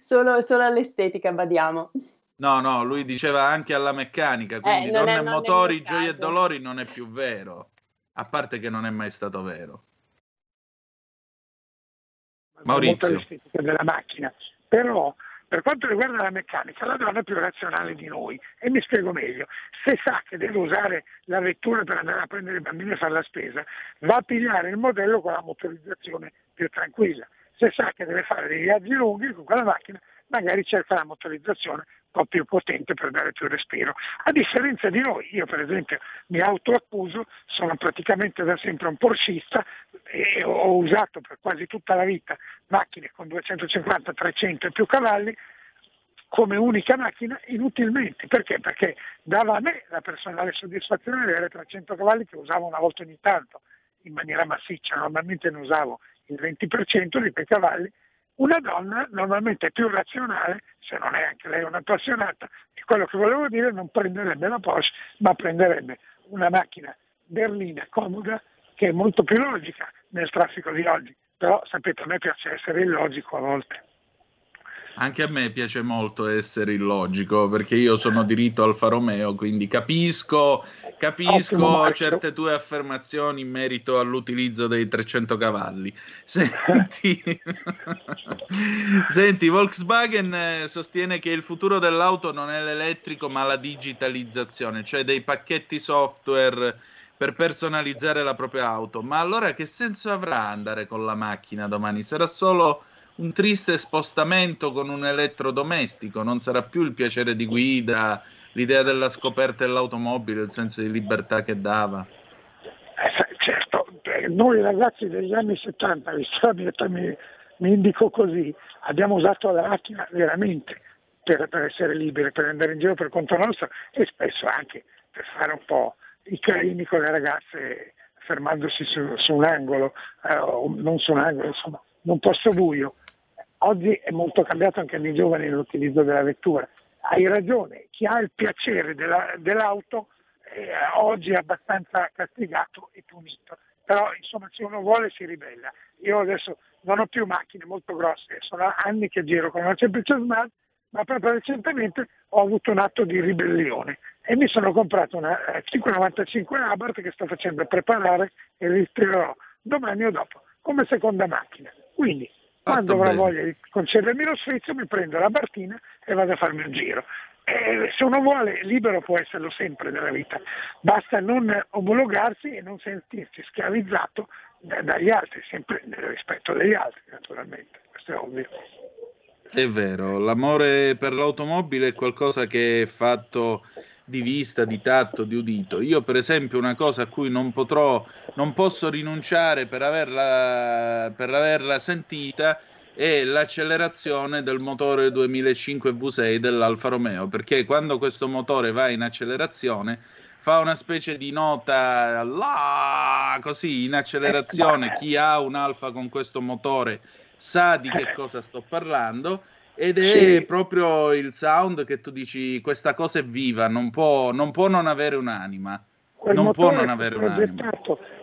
solo, solo, all'estetica badiamo. No, no, lui diceva anche alla meccanica, quindi eh, donne e motori, gioia e dolori non è più vero, a parte che non è mai stato vero. Maurizio. L'estetica della macchina, però per quanto riguarda la meccanica, la donna è più razionale di noi e mi spiego meglio. Se sa che deve usare la vettura per andare a prendere i bambini e fare la spesa, va a pigliare il modello con la motorizzazione più tranquilla. Se sa che deve fare dei viaggi lunghi con quella macchina, magari cerca la motorizzazione po' più potente per dare più respiro. A differenza di noi, io per esempio mi autoaccuso, sono praticamente da sempre un porschista e ho usato per quasi tutta la vita macchine con 250, 300 e più cavalli come unica macchina inutilmente. Perché? Perché dava a me la personale soddisfazione di avere 300 cavalli che usavo una volta ogni tanto in maniera massiccia, normalmente ne usavo il 20% di quei cavalli una donna normalmente è più razionale, se non è anche lei un'appassionata, e quello che volevo dire non prenderebbe la Porsche, ma prenderebbe una macchina berlina comoda che è molto più logica nel traffico di oggi. Però sapete, a me piace essere illogico a volte. Anche a me piace molto essere illogico perché io sono diritto Alfa Romeo, quindi capisco, capisco certe tue affermazioni in merito all'utilizzo dei 300 cavalli. Senti, Senti Volkswagen eh, sostiene che il futuro dell'auto non è l'elettrico ma la digitalizzazione, cioè dei pacchetti software per personalizzare la propria auto. Ma allora che senso avrà andare con la macchina domani? Sarà solo un triste spostamento con un elettrodomestico, non sarà più il piacere di guida, l'idea della scoperta dell'automobile, il senso di libertà che dava. Eh, certo, noi ragazzi degli anni 70, mi, mi indico così, abbiamo usato la macchina veramente per, per, essere liberi, per andare in giro per conto nostro e spesso anche per fare un po' i carini con le ragazze fermandosi su, su un angolo, eh, non su un angolo, insomma, in un posto buio. Oggi è molto cambiato anche nei giovani l'utilizzo della vettura. Hai ragione, chi ha il piacere della, dell'auto eh, oggi è abbastanza castigato e punito. Però insomma se uno vuole si ribella. Io adesso non ho più macchine molto grosse, sono anni che giro con una semplice smart, ma proprio recentemente ho avuto un atto di ribellione e mi sono comprato una 595 Abarth che sto facendo preparare e ritirerò domani o dopo come seconda macchina. Quindi quando avrò voglia di concedermi lo sfizio mi prendo la Bartina e vado a farmi un giro. E se uno vuole, libero può esserlo sempre nella vita, basta non omologarsi e non sentirsi schiavizzato da, dagli altri, sempre nel rispetto degli altri naturalmente, questo è ovvio. È vero, l'amore per l'automobile è qualcosa che è fatto di vista, di tatto, di udito. Io, per esempio, una cosa a cui non potrò, non posso rinunciare per averla, per averla sentita è l'accelerazione del motore 2005 V6 dell'Alfa Romeo, perché quando questo motore va in accelerazione fa una specie di nota là, così in accelerazione. Chi ha un Alfa con questo motore sa di che cosa sto parlando ed è sì. proprio il sound che tu dici questa cosa è viva, non può non, può non avere un'anima. Quel non può non avere un'anima.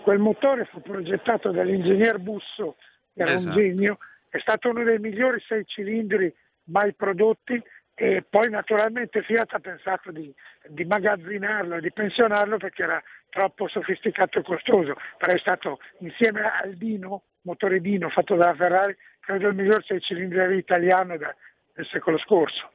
Quel motore fu progettato dall'ingegner Busso, che era esatto. un genio, è stato uno dei migliori sei cilindri mai prodotti e poi naturalmente Fiat ha pensato di, di magazzinarlo, di pensionarlo perché era troppo sofisticato e costoso, però è stato insieme al Dino, motore Dino fatto dalla Ferrari, credo il miglior sei cilindri italiano da, del secolo scorso.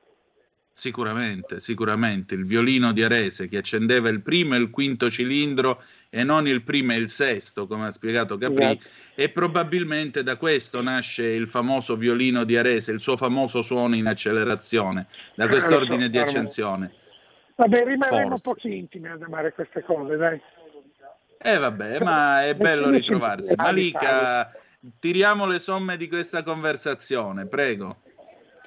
Sicuramente, sicuramente. Il violino di Arese che accendeva il primo e il quinto cilindro e non il primo e il sesto, come ha spiegato Capri, esatto. e probabilmente da questo nasce il famoso violino di Arese, il suo famoso suono in accelerazione, da quest'ordine so, di accensione. Vabbè, rimarremo pochi intimi ad amare queste cose, dai. Eh vabbè, ma è bello ritrovarsi. Malika, tiriamo le somme di questa conversazione, prego.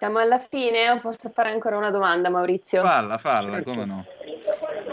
Siamo alla fine o posso fare ancora una domanda, Maurizio? Falla, falla, come no.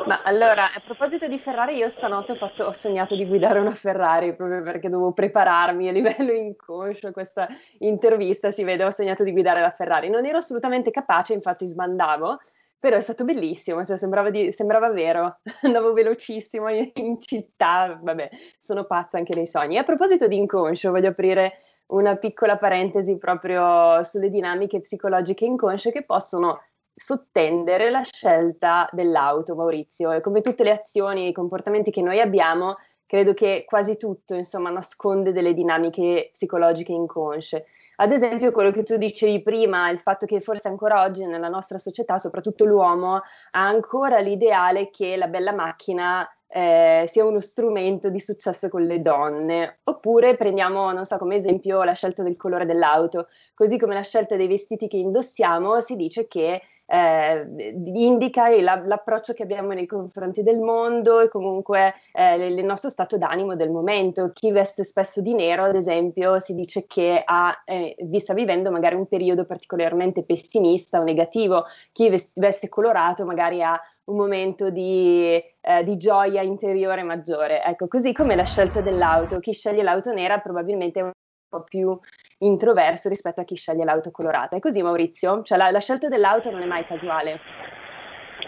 Ma allora, a proposito di Ferrari, io stanotte ho, fatto, ho, sognato di guidare una Ferrari proprio perché dovevo prepararmi a livello inconscio questa intervista, si vede, ho sognato di guidare la Ferrari. Non ero assolutamente capace, infatti sbandavo, però è stato bellissimo, cioè sembrava, di, sembrava vero, andavo velocissimo in, in, città, vabbè, sono pazza anche nei sogni. A proposito di inconscio, voglio aprire una piccola parentesi proprio sulle dinamiche psicologiche inconsce che possono sottendere la scelta dell'auto, Maurizio. E come tutte le azioni e i comportamenti che noi abbiamo, credo che quasi tutto, insomma, nasconde delle dinamiche psicologiche inconsce. Ad esempio, quello che tu dicevi prima, il fatto che forse ancora oggi nella nostra società, soprattutto l'uomo, ha ancora l'ideale che la bella macchina eh, sia uno strumento di successo con le donne. Oppure prendiamo, non so, come esempio la scelta del colore dell'auto, così come la scelta dei vestiti che indossiamo, si dice che eh, indica la, l'approccio che abbiamo nei confronti del mondo e comunque eh, il nostro stato d'animo del momento. Chi veste spesso di nero, ad esempio, si dice che ha, eh, sta vivendo magari un periodo particolarmente pessimista o negativo. Chi veste colorato magari ha un momento di, eh, di, gioia interiore maggiore. Ecco, così come la scelta dell'auto, chi sceglie l'auto nera probabilmente è un po' più introverso rispetto a chi sceglie l'auto colorata. È così Maurizio? Cioè la, la scelta dell'auto non è mai casuale?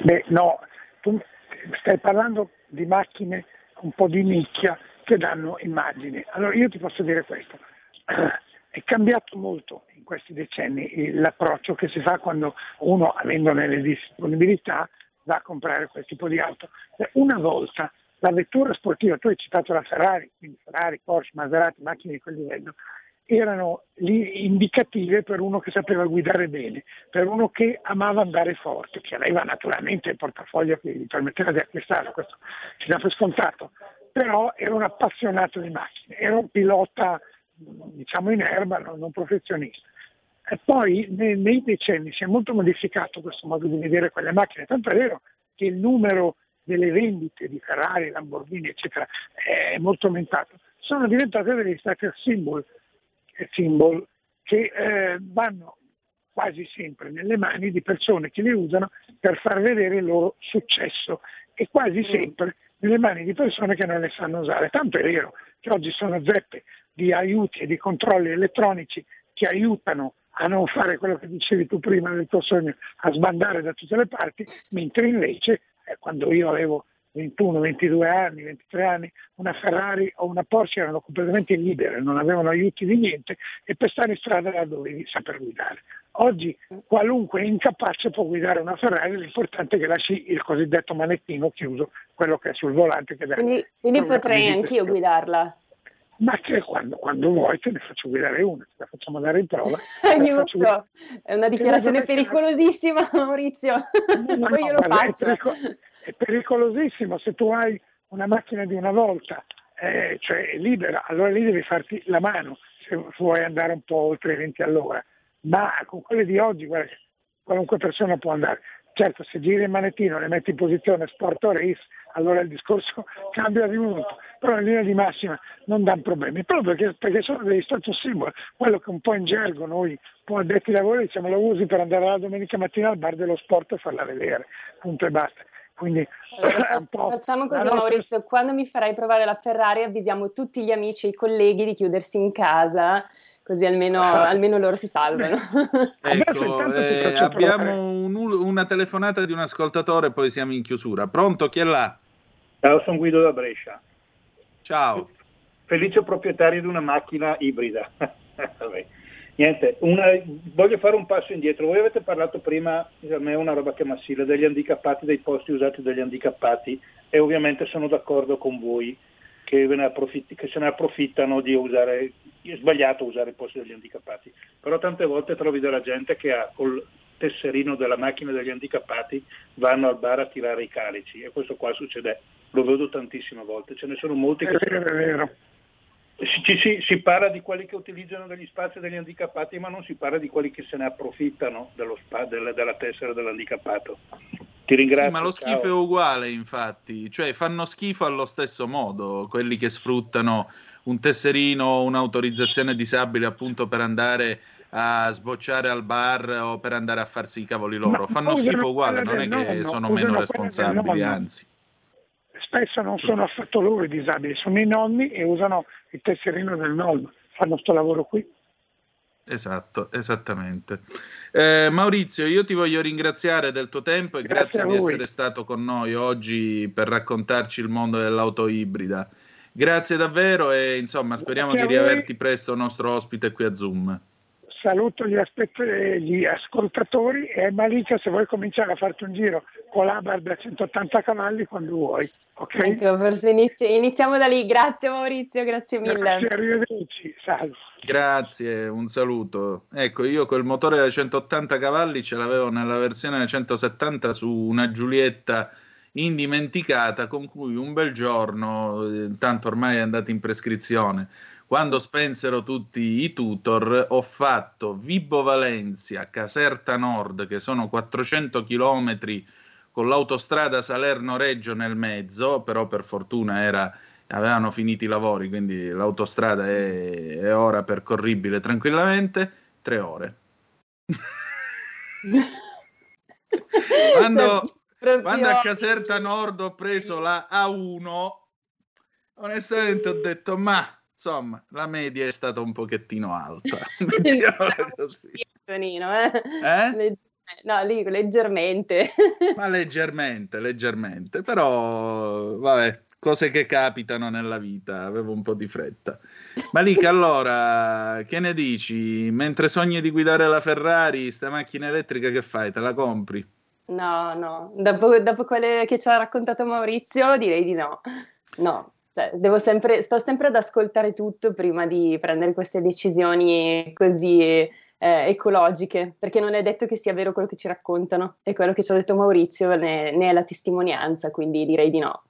Beh no, tu stai parlando di macchine un po' di nicchia che danno immagini. Allora io ti posso dire questo. È cambiato molto in questi decenni l'approccio che si fa quando uno, avendone le disponibilità, va a comprare quel tipo di auto. Una volta la vettura sportiva, tu hai citato la Ferrari, quindi Ferrari, Porsche, Maserati, macchine di quel livello, erano indicative per uno che sapeva guidare bene, per uno che amava andare forte, che aveva naturalmente il portafoglio che gli permetteva di acquistarlo, questo ci dà per scontato, però era un appassionato di macchine, era un pilota diciamo in erba, non professionista. E poi nei, nei decenni si è molto modificato questo modo di vedere quelle macchine, tanto è vero che il numero delle vendite di Ferrari, Lamborghini, eccetera, è molto aumentato. Sono diventate degli status symbol, symbol che eh, vanno quasi sempre nelle mani di persone che le usano per far vedere il loro successo e quasi mm. sempre nelle mani di persone che non le sanno usare. Tanto è vero che oggi sono zeppe di aiuti e di controlli elettronici che aiutano a non fare quello che dicevi tu prima nel tuo sogno, a sbandare da tutte le parti, mentre invece eh, quando io avevo 21, 22 anni, 23 anni, una Ferrari o una Porsche erano completamente libere, non avevano aiuti di niente e per stare in strada la dovevi saper guidare. Oggi qualunque incapace può guidare una Ferrari, l'importante è che lasci il cosiddetto manettino chiuso, quello che è sul volante. Che quindi, quindi potrei anch'io guidarla ma che quando, quando, vuoi te ne faccio guidare una, te la facciamo dare in prova. Aiuto, è una dichiarazione pericolosissima Maurizio, no, poi no, io lo faccio. È, pericol- è, pericolosissimo, se tu hai una macchina di una volta, eh, cioè libera, allora lì devi farti la mano se vuoi andare un po' oltre i 20 all'ora, ma con quelle di oggi guarda, qualunque persona può andare. Certo, se giri il manettino le metti in posizione sport o race, allora il discorso cambia di molto, però in linea di massima non danno problemi, proprio perché, perché sono degli status symbol, quello che un po' in gergo noi, un po' addetti ai lavori, diciamo lo usi per andare la domenica mattina al bar dello sport e farla vedere, punto e basta. Quindi, allora, facciamo così nostra... Maurizio, quando mi farai provare la Ferrari avvisiamo tutti gli amici e i colleghi di chiudersi in casa così almeno, ah. almeno loro si salvano. ecco, eh, abbiamo un, una telefonata di un ascoltatore, poi siamo in chiusura. Pronto, chi è là? Ciao, sono Guido da Brescia. Ciao. Felice proprietario di una macchina ibrida. Niente, una, voglio fare un passo indietro. Voi avete parlato prima, a me è una roba che massilla, degli handicappati, dei posti usati dagli handicappati e ovviamente sono d'accordo con voi che, che se ne approfittano di usare, è sbagliato usare i posti degli handicappati, però tante volte trovi della gente che ha col tesserino della macchina degli handicappati vanno al bar a tirare i calici e questo qua succede, lo vedo tantissime volte, ce ne sono molti che... È vero, è vero. Si, si, si, parla di quelli che utilizzano degli spazi degli handicappati, ma non si parla di quelli che se ne approfittano spa, della, della, tessera dell'handicappato. Ti ringrazio. Sì, ma lo schifo ciao. è uguale, infatti, cioè fanno schifo allo stesso modo quelli che sfruttano un tesserino, un'autorizzazione disabile appunto per andare a sbocciare al bar o per andare a farsi i cavoli loro. Fanno schifo uguale, non è che nonno, sono meno responsabili, anzi. Spesso non sono affatto loro i disabili, sono i nonni e usano il tesserino del nonno, fanno questo lavoro qui. Esatto, esattamente. Eh, Maurizio, io ti voglio ringraziare del tuo tempo e grazie, grazie di essere stato con noi oggi per raccontarci il mondo dell'auto ibrida. Grazie davvero e insomma speriamo grazie di riaverti presto nostro ospite qui a Zoom saluto gli, aspett- gli, ascoltatori e Malika se vuoi cominciare a farti un giro con l'Abarth da 180 cavalli quando vuoi. Okay? Ecco, forse inizi- iniziamo da lì. Grazie Maurizio, grazie mille. Grazie, arrivederci, salve. Grazie, un saluto. Ecco, io quel motore da 180 cavalli ce l'avevo nella versione da 170 su una Giulietta indimenticata con cui un bel giorno, eh, tanto ormai è andata in prescrizione, quando spensero tutti i tutor, ho fatto Vibo Valencia, Caserta Nord, che sono 400 km con l'autostrada Salerno-Reggio nel mezzo, però per fortuna era, avevano finito i lavori, quindi l'autostrada è, è ora percorribile tranquillamente, tre ore. quando, cioè, quando a Caserta Nord ho preso la A1, onestamente ho detto, ma insomma, la media è stata un pochettino alta. Tonino, eh? eh? no, lì leggermente. Ma leggermente, leggermente, però vabbè, cose che capitano nella vita, avevo un po' di fretta. Malika, allora, che ne dici? Mentre sogni di guidare la Ferrari, sta macchina elettrica che fai? Te la compri? No, no, dopo, dopo quelle che ci ha raccontato Maurizio direi di no. No, cioè, sempre, sto sempre ad ascoltare tutto prima di prendere queste decisioni così eh, ecologiche, perché non è detto che sia vero quello che ci raccontano e quello che ci ha detto Maurizio ne, ne è la testimonianza, quindi direi di no.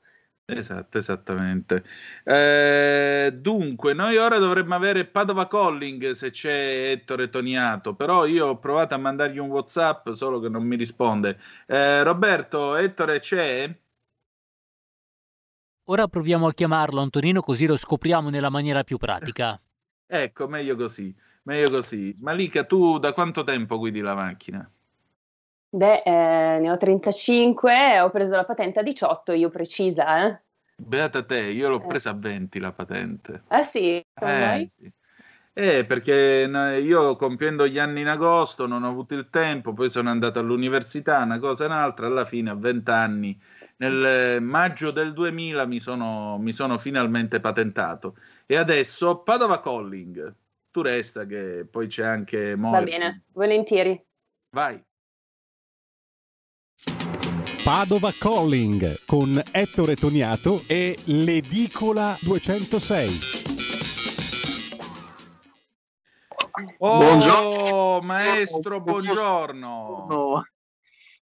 Esatto, esattamente. Eh, dunque, noi ora dovremmo avere Padova Calling se c'è Ettore Toniato, però io ho provato a mandargli un WhatsApp, solo che non mi risponde. Eh, Roberto, Ettore c'è? Ora proviamo a chiamarlo Antonino così lo scopriamo nella maniera più pratica. ecco, meglio così, meglio così. Malika, tu da quanto tempo guidi la macchina? Beh, eh, ne ho 35, ho preso la patente a 18, io precisa, eh. Beata te, io l'ho eh. presa a 20 la patente. Ah sì? Come eh, sì. Eh, perché io compiendo gli anni in agosto non ho avuto il tempo, poi sono andato all'università, una cosa e un'altra, alla fine a 20 anni, nel maggio del 2000 mi sono, mi sono finalmente patentato. E adesso Padova Calling, tu resta che poi c'è anche Mo. Va bene, volentieri. Vai. Padova Calling con Ettore Toniato e l'Edicola 206. Oh, buongiorno. maestro, buongiorno. buongiorno.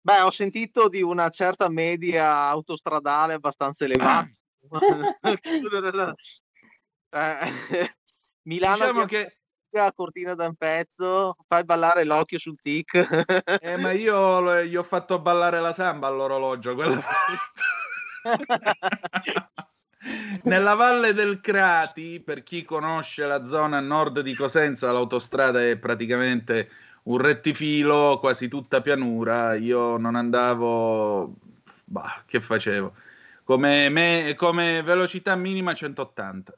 Beh, ho sentito di una certa media autostradale abbastanza elevata. eh, Milano diciamo che a cortina da un pezzo, fai ballare l'occhio sul tic. eh, ma io gli ho fatto ballare la samba all'orologio. Quella... Nella valle del Crati, per chi conosce la zona nord di Cosenza, l'autostrada è praticamente un rettifilo, quasi tutta pianura. Io non andavo, bah, che facevo? Come, me, come velocità minima 180.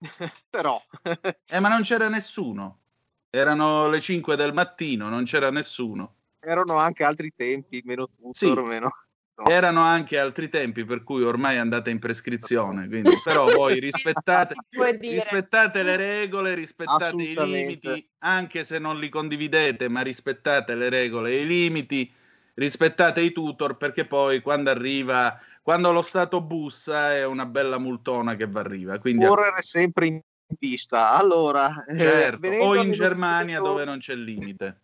Però. eh, ma non c'era nessuno. Erano le 5 del mattino, non c'era nessuno. Erano anche altri tempi, meno tutto, sì. meno. No. Erano anche altri tempi per cui ormai andate in prescrizione, quindi, però voi rispettate, rispettate le regole, rispettate i limiti, anche se non li condividete, ma rispettate le regole e i limiti, rispettate i tutor perché poi quando arriva quando lo Stato bussa è una bella multona che va arriva. Quindi Correre sempre in pista. Allora, eh, certo, eh, o in Germania dove non c'è limite.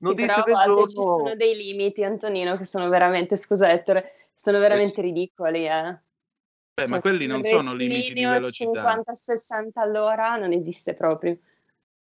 Notizie sì, però giorno... ci sono dei limiti, Antonino, che sono veramente, scusa Ettore, sono veramente eh sì. ridicoli. Eh. Beh, ma cioè, quelli non sono limiti di velocità. 50-60 all'ora non esiste proprio.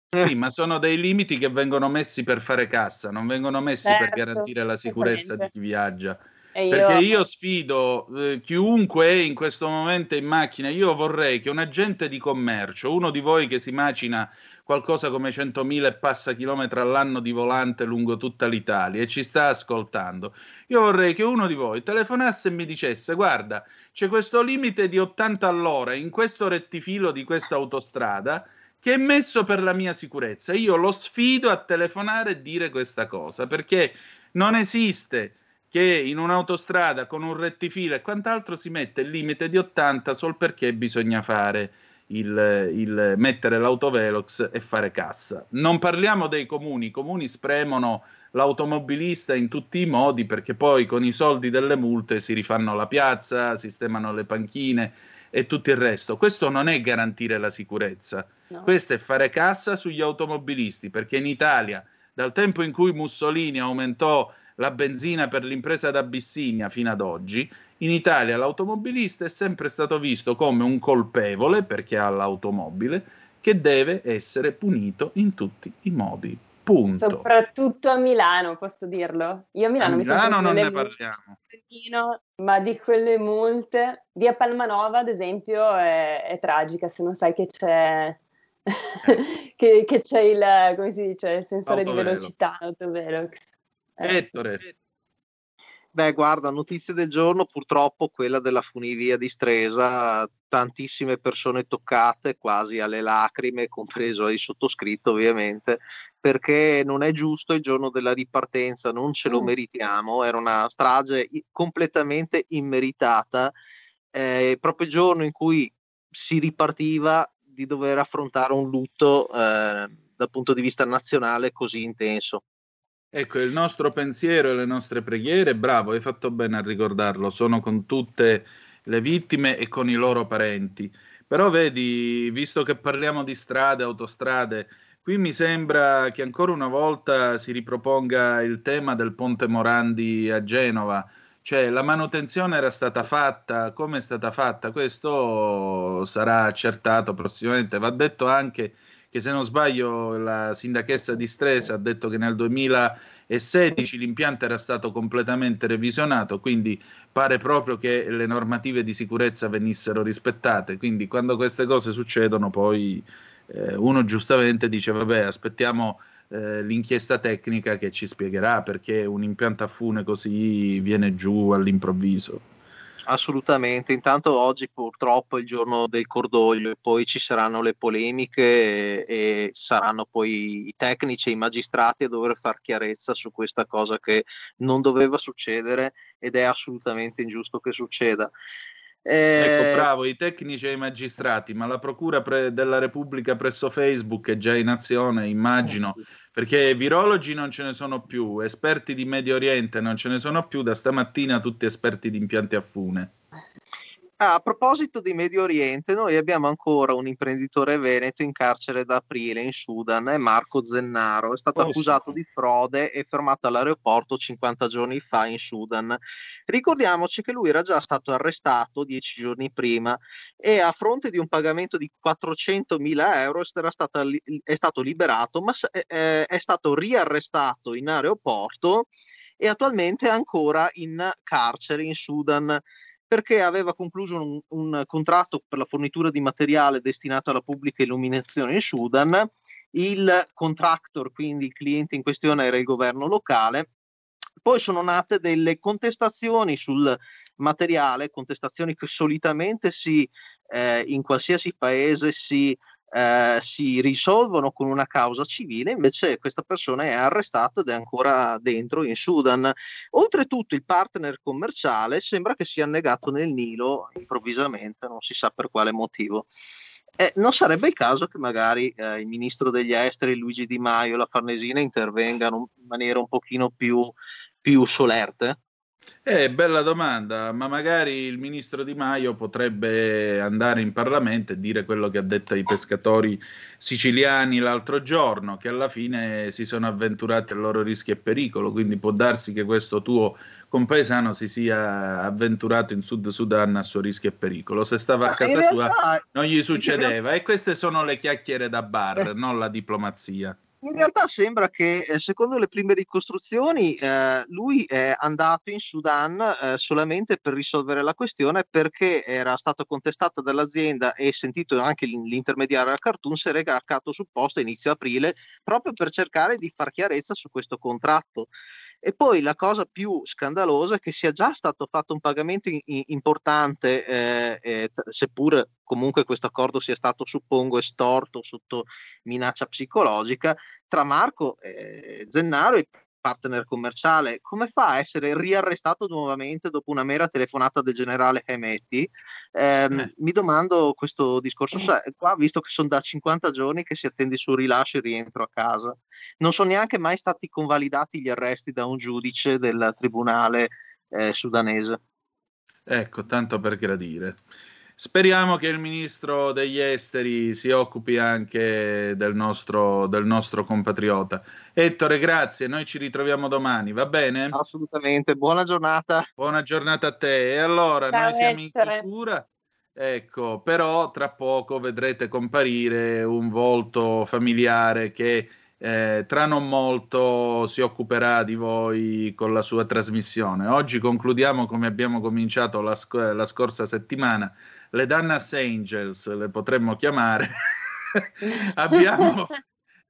Sì, ma sono dei limiti che vengono messi per fare cassa, non vengono messi certo, per garantire la sicurezza di chi viaggia. Io... Perché io sfido eh, chiunque è in questo momento in macchina, io vorrei che un agente di commercio, uno di voi che si macina qualcosa come 100.000 e passa chilometri all'anno di volante lungo tutta l'Italia e ci sta ascoltando, io vorrei che uno di voi telefonasse e mi dicesse guarda, c'è questo limite di 80 all'ora in questo rettifilo di questa autostrada che è messo per la mia sicurezza. Io lo sfido a telefonare e dire questa cosa perché non esiste che in un'autostrada con un rettifilo e quant'altro si mette il limite di 80 solo perché bisogna fare il, il, mettere l'autovelox e fare cassa. Non parliamo dei comuni, i comuni spremono l'automobilista in tutti i modi perché poi con i soldi delle multe si rifanno la piazza, sistemano le panchine e tutto il resto. Questo non è garantire la sicurezza, no. questo è fare cassa sugli automobilisti perché in Italia dal tempo in cui Mussolini aumentò la benzina per l'impresa d'Abissinia fino ad oggi, in Italia l'automobilista è sempre stato visto come un colpevole perché ha l'automobile che deve essere punito in tutti i modi. Punto. Soprattutto a Milano, posso dirlo. Io a Milano, a mi Milano non ne parliamo. Ma di quelle multe, via Palmanova ad esempio è, è tragica se non sai che c'è eh. che, che, c'è il, come si dice, il sensore Autovelo. di velocità, autovelox. Eh. Ettore. Beh, guarda, notizia del giorno, purtroppo quella della funivia di Stresa, tantissime persone toccate quasi alle lacrime, compreso il sottoscritto ovviamente, perché non è giusto il giorno della ripartenza, non ce lo mm. meritiamo, era una strage completamente immeritata eh, proprio il giorno in cui si ripartiva di dover affrontare un lutto eh, dal punto di vista nazionale così intenso. Ecco, il nostro pensiero e le nostre preghiere, bravo, hai fatto bene a ricordarlo, sono con tutte le vittime e con i loro parenti. Però vedi, visto che parliamo di strade, autostrade, qui mi sembra che ancora una volta si riproponga il tema del ponte Morandi a Genova. Cioè, la manutenzione era stata fatta, come è stata fatta? Questo sarà accertato prossimamente. Va detto anche che se non sbaglio la sindachessa di Stresa ha detto che nel 2016 l'impianto era stato completamente revisionato, quindi pare proprio che le normative di sicurezza venissero rispettate. Quindi quando queste cose succedono poi eh, uno giustamente dice vabbè aspettiamo eh, l'inchiesta tecnica che ci spiegherà perché un impianto a fune così viene giù all'improvviso. Assolutamente, intanto oggi purtroppo è il giorno del cordoglio poi ci saranno le polemiche e, e, saranno poi i tecnici e i magistrati a dover far chiarezza su questa cosa che non doveva succedere ed è assolutamente ingiusto che succeda. Eh... Ecco, bravo, i tecnici e i magistrati, ma la Procura pre- della Repubblica presso Facebook è già in azione, immagino, oh, sì. perché virologi non ce ne sono più, esperti di Medio Oriente non ce ne sono più, da stamattina tutti esperti di impianti a fune. Ah, a proposito di Medio Oriente, noi abbiamo ancora un imprenditore veneto in carcere da aprile in Sudan, è Marco Zennaro, è stato oh, accusato sì. di frode e fermato all'aeroporto 50 giorni fa in Sudan. Ricordiamoci che lui era già stato arrestato dieci giorni prima e a fronte di un pagamento di 400 mila euro stata, è stato liberato, ma è stato riarrestato in aeroporto e attualmente è ancora in carcere in Sudan perché aveva concluso un, un, contratto per la fornitura di materiale destinato alla pubblica illuminazione in Sudan. Il contractor, quindi il cliente in questione, era il governo locale. Poi sono nate delle contestazioni sul materiale, contestazioni che solitamente si, eh, in qualsiasi paese si eh, si risolvono con una causa civile, invece questa persona è arrestata ed è ancora dentro in Sudan. Oltretutto il partner commerciale sembra che sia annegato nel Nilo improvvisamente, non si sa per quale motivo. Eh, non sarebbe il caso che magari eh, il ministro degli esteri Luigi Di Maio e la Farnesina intervengano in maniera un pochino più, più solerte? Eh, bella domanda, ma magari il ministro Di Maio potrebbe andare in Parlamento e dire quello che ha detto ai pescatori siciliani l'altro giorno, che alla fine si sono avventurati al loro rischio e pericolo, quindi può darsi che questo tuo compaesano si sia avventurato in Sud Sudan a suo rischio e pericolo. Se stava a casa sua non gli succedeva. E queste sono le chiacchiere da bar, non la diplomazia in realtà sembra che, eh, secondo le prime ricostruzioni, eh, lui è andato in Sudan eh, solamente per risolvere la questione perché era stato contestato dall'azienda e sentito anche l'intermediario al cartoon si è recato sul posto inizio aprile proprio per cercare di far chiarezza su questo contratto. E poi la cosa più scandalosa è che sia già stato fatto un pagamento in, in, importante, eh, eh, seppur comunque questo accordo sia stato, suppongo, estorto sotto minaccia psicologica, tra Marco eh, Zennaro e partner commerciale, come fa a essere riarrestato nuovamente dopo una mera telefonata del generale Hemetti? Eh, eh. Mi domando questo discorso, cioè, qua visto che sono da 50 giorni che si attende il suo rilascio e rientro a casa, non sono neanche mai stati convalidati gli arresti da un giudice del tribunale eh, sudanese. Ecco, tanto per gradire. Speriamo che il ministro degli esteri si occupi anche del nostro, del nostro compatriota. Ettore, grazie. Noi ci ritroviamo domani, va bene? Assolutamente. Buona giornata. Buona giornata a te. E allora, Ciao, noi siamo Ettore. in chiusura. Ecco, però tra poco vedrete comparire un volto familiare che eh, tra non molto si occuperà di voi con la sua trasmissione. Oggi concludiamo come abbiamo cominciato la, sc- la scorsa settimana le Dannas Angels, le potremmo chiamare. Abbiamo,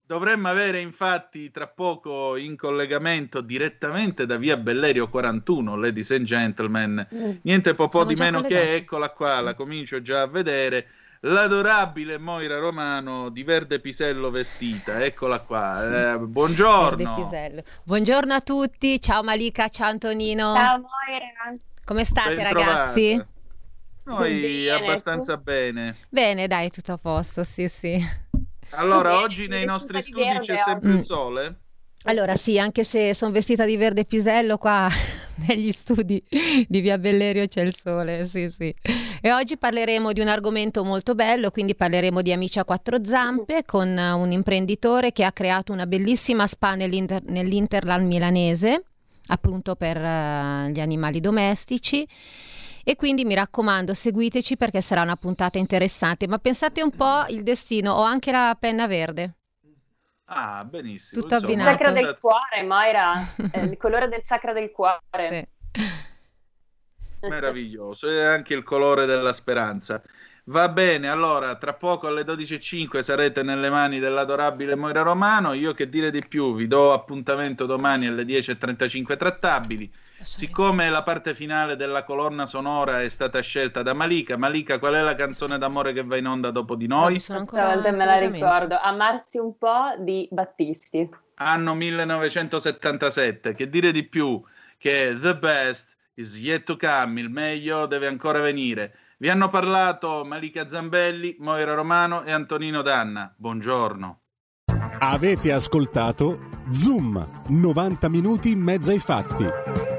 dovremmo avere infatti tra poco in collegamento direttamente da via Bellerio 41, ladies and gentlemen, mm. niente po', po di meno collegati. che eccola qua, la comincio già a vedere. L'adorabile Moira Romano di verde pisello vestita, eccola qua. Eh, buongiorno. Buongiorno a tutti, ciao Malika, ciao Antonino. Ciao Moira. Come state Ben ragazzi? Trovata. Noi Bene, abbastanza bene. Bene, dai, tutto a posto, sì, sì. Allora, Bene, oggi nei nostri di studi verde c'è oggi. sempre Mm. il sole? Allora sì, anche se sono vestita di verde pisello qua negli studi di Via Bellerio c'è il sole, sì sì. E oggi parleremo di un argomento molto bello, quindi parleremo di Amici a quattro zampe con un imprenditore che ha creato una bellissima spa nell'inter- nell'Interland milanese, appunto per eh, gli animali domestici. E quindi mi raccomando, seguiteci perché sarà una puntata interessante. Ma pensate un po' il destino, ho anche la penna verde. Ah, benissimo. Tutto insomma, Il abbinato. chakra del cuore, Moira, è il colore del chakra del cuore. Meraviglioso, e anche il colore della speranza. Va bene, allora tra poco alle 12.05 sarete nelle mani dell'adorabile Moira Romano. Io che dire di più, vi do appuntamento domani alle 10.35 trattabili. Siccome la parte finale della colonna sonora è stata scelta da Malika, Malika, qual è la canzone d'amore che va in onda dopo di noi? Stavolta me la ricordo. Amarsi un po' di Battisti. Anno 1977. Che dire di più? Che the best is yet to come, il meglio deve ancora venire. Vi hanno parlato Malika Zambelli, Moira Romano e Antonino Danna. Buongiorno. Avete ascoltato Zoom, 90 minuti in mezzo ai fatti.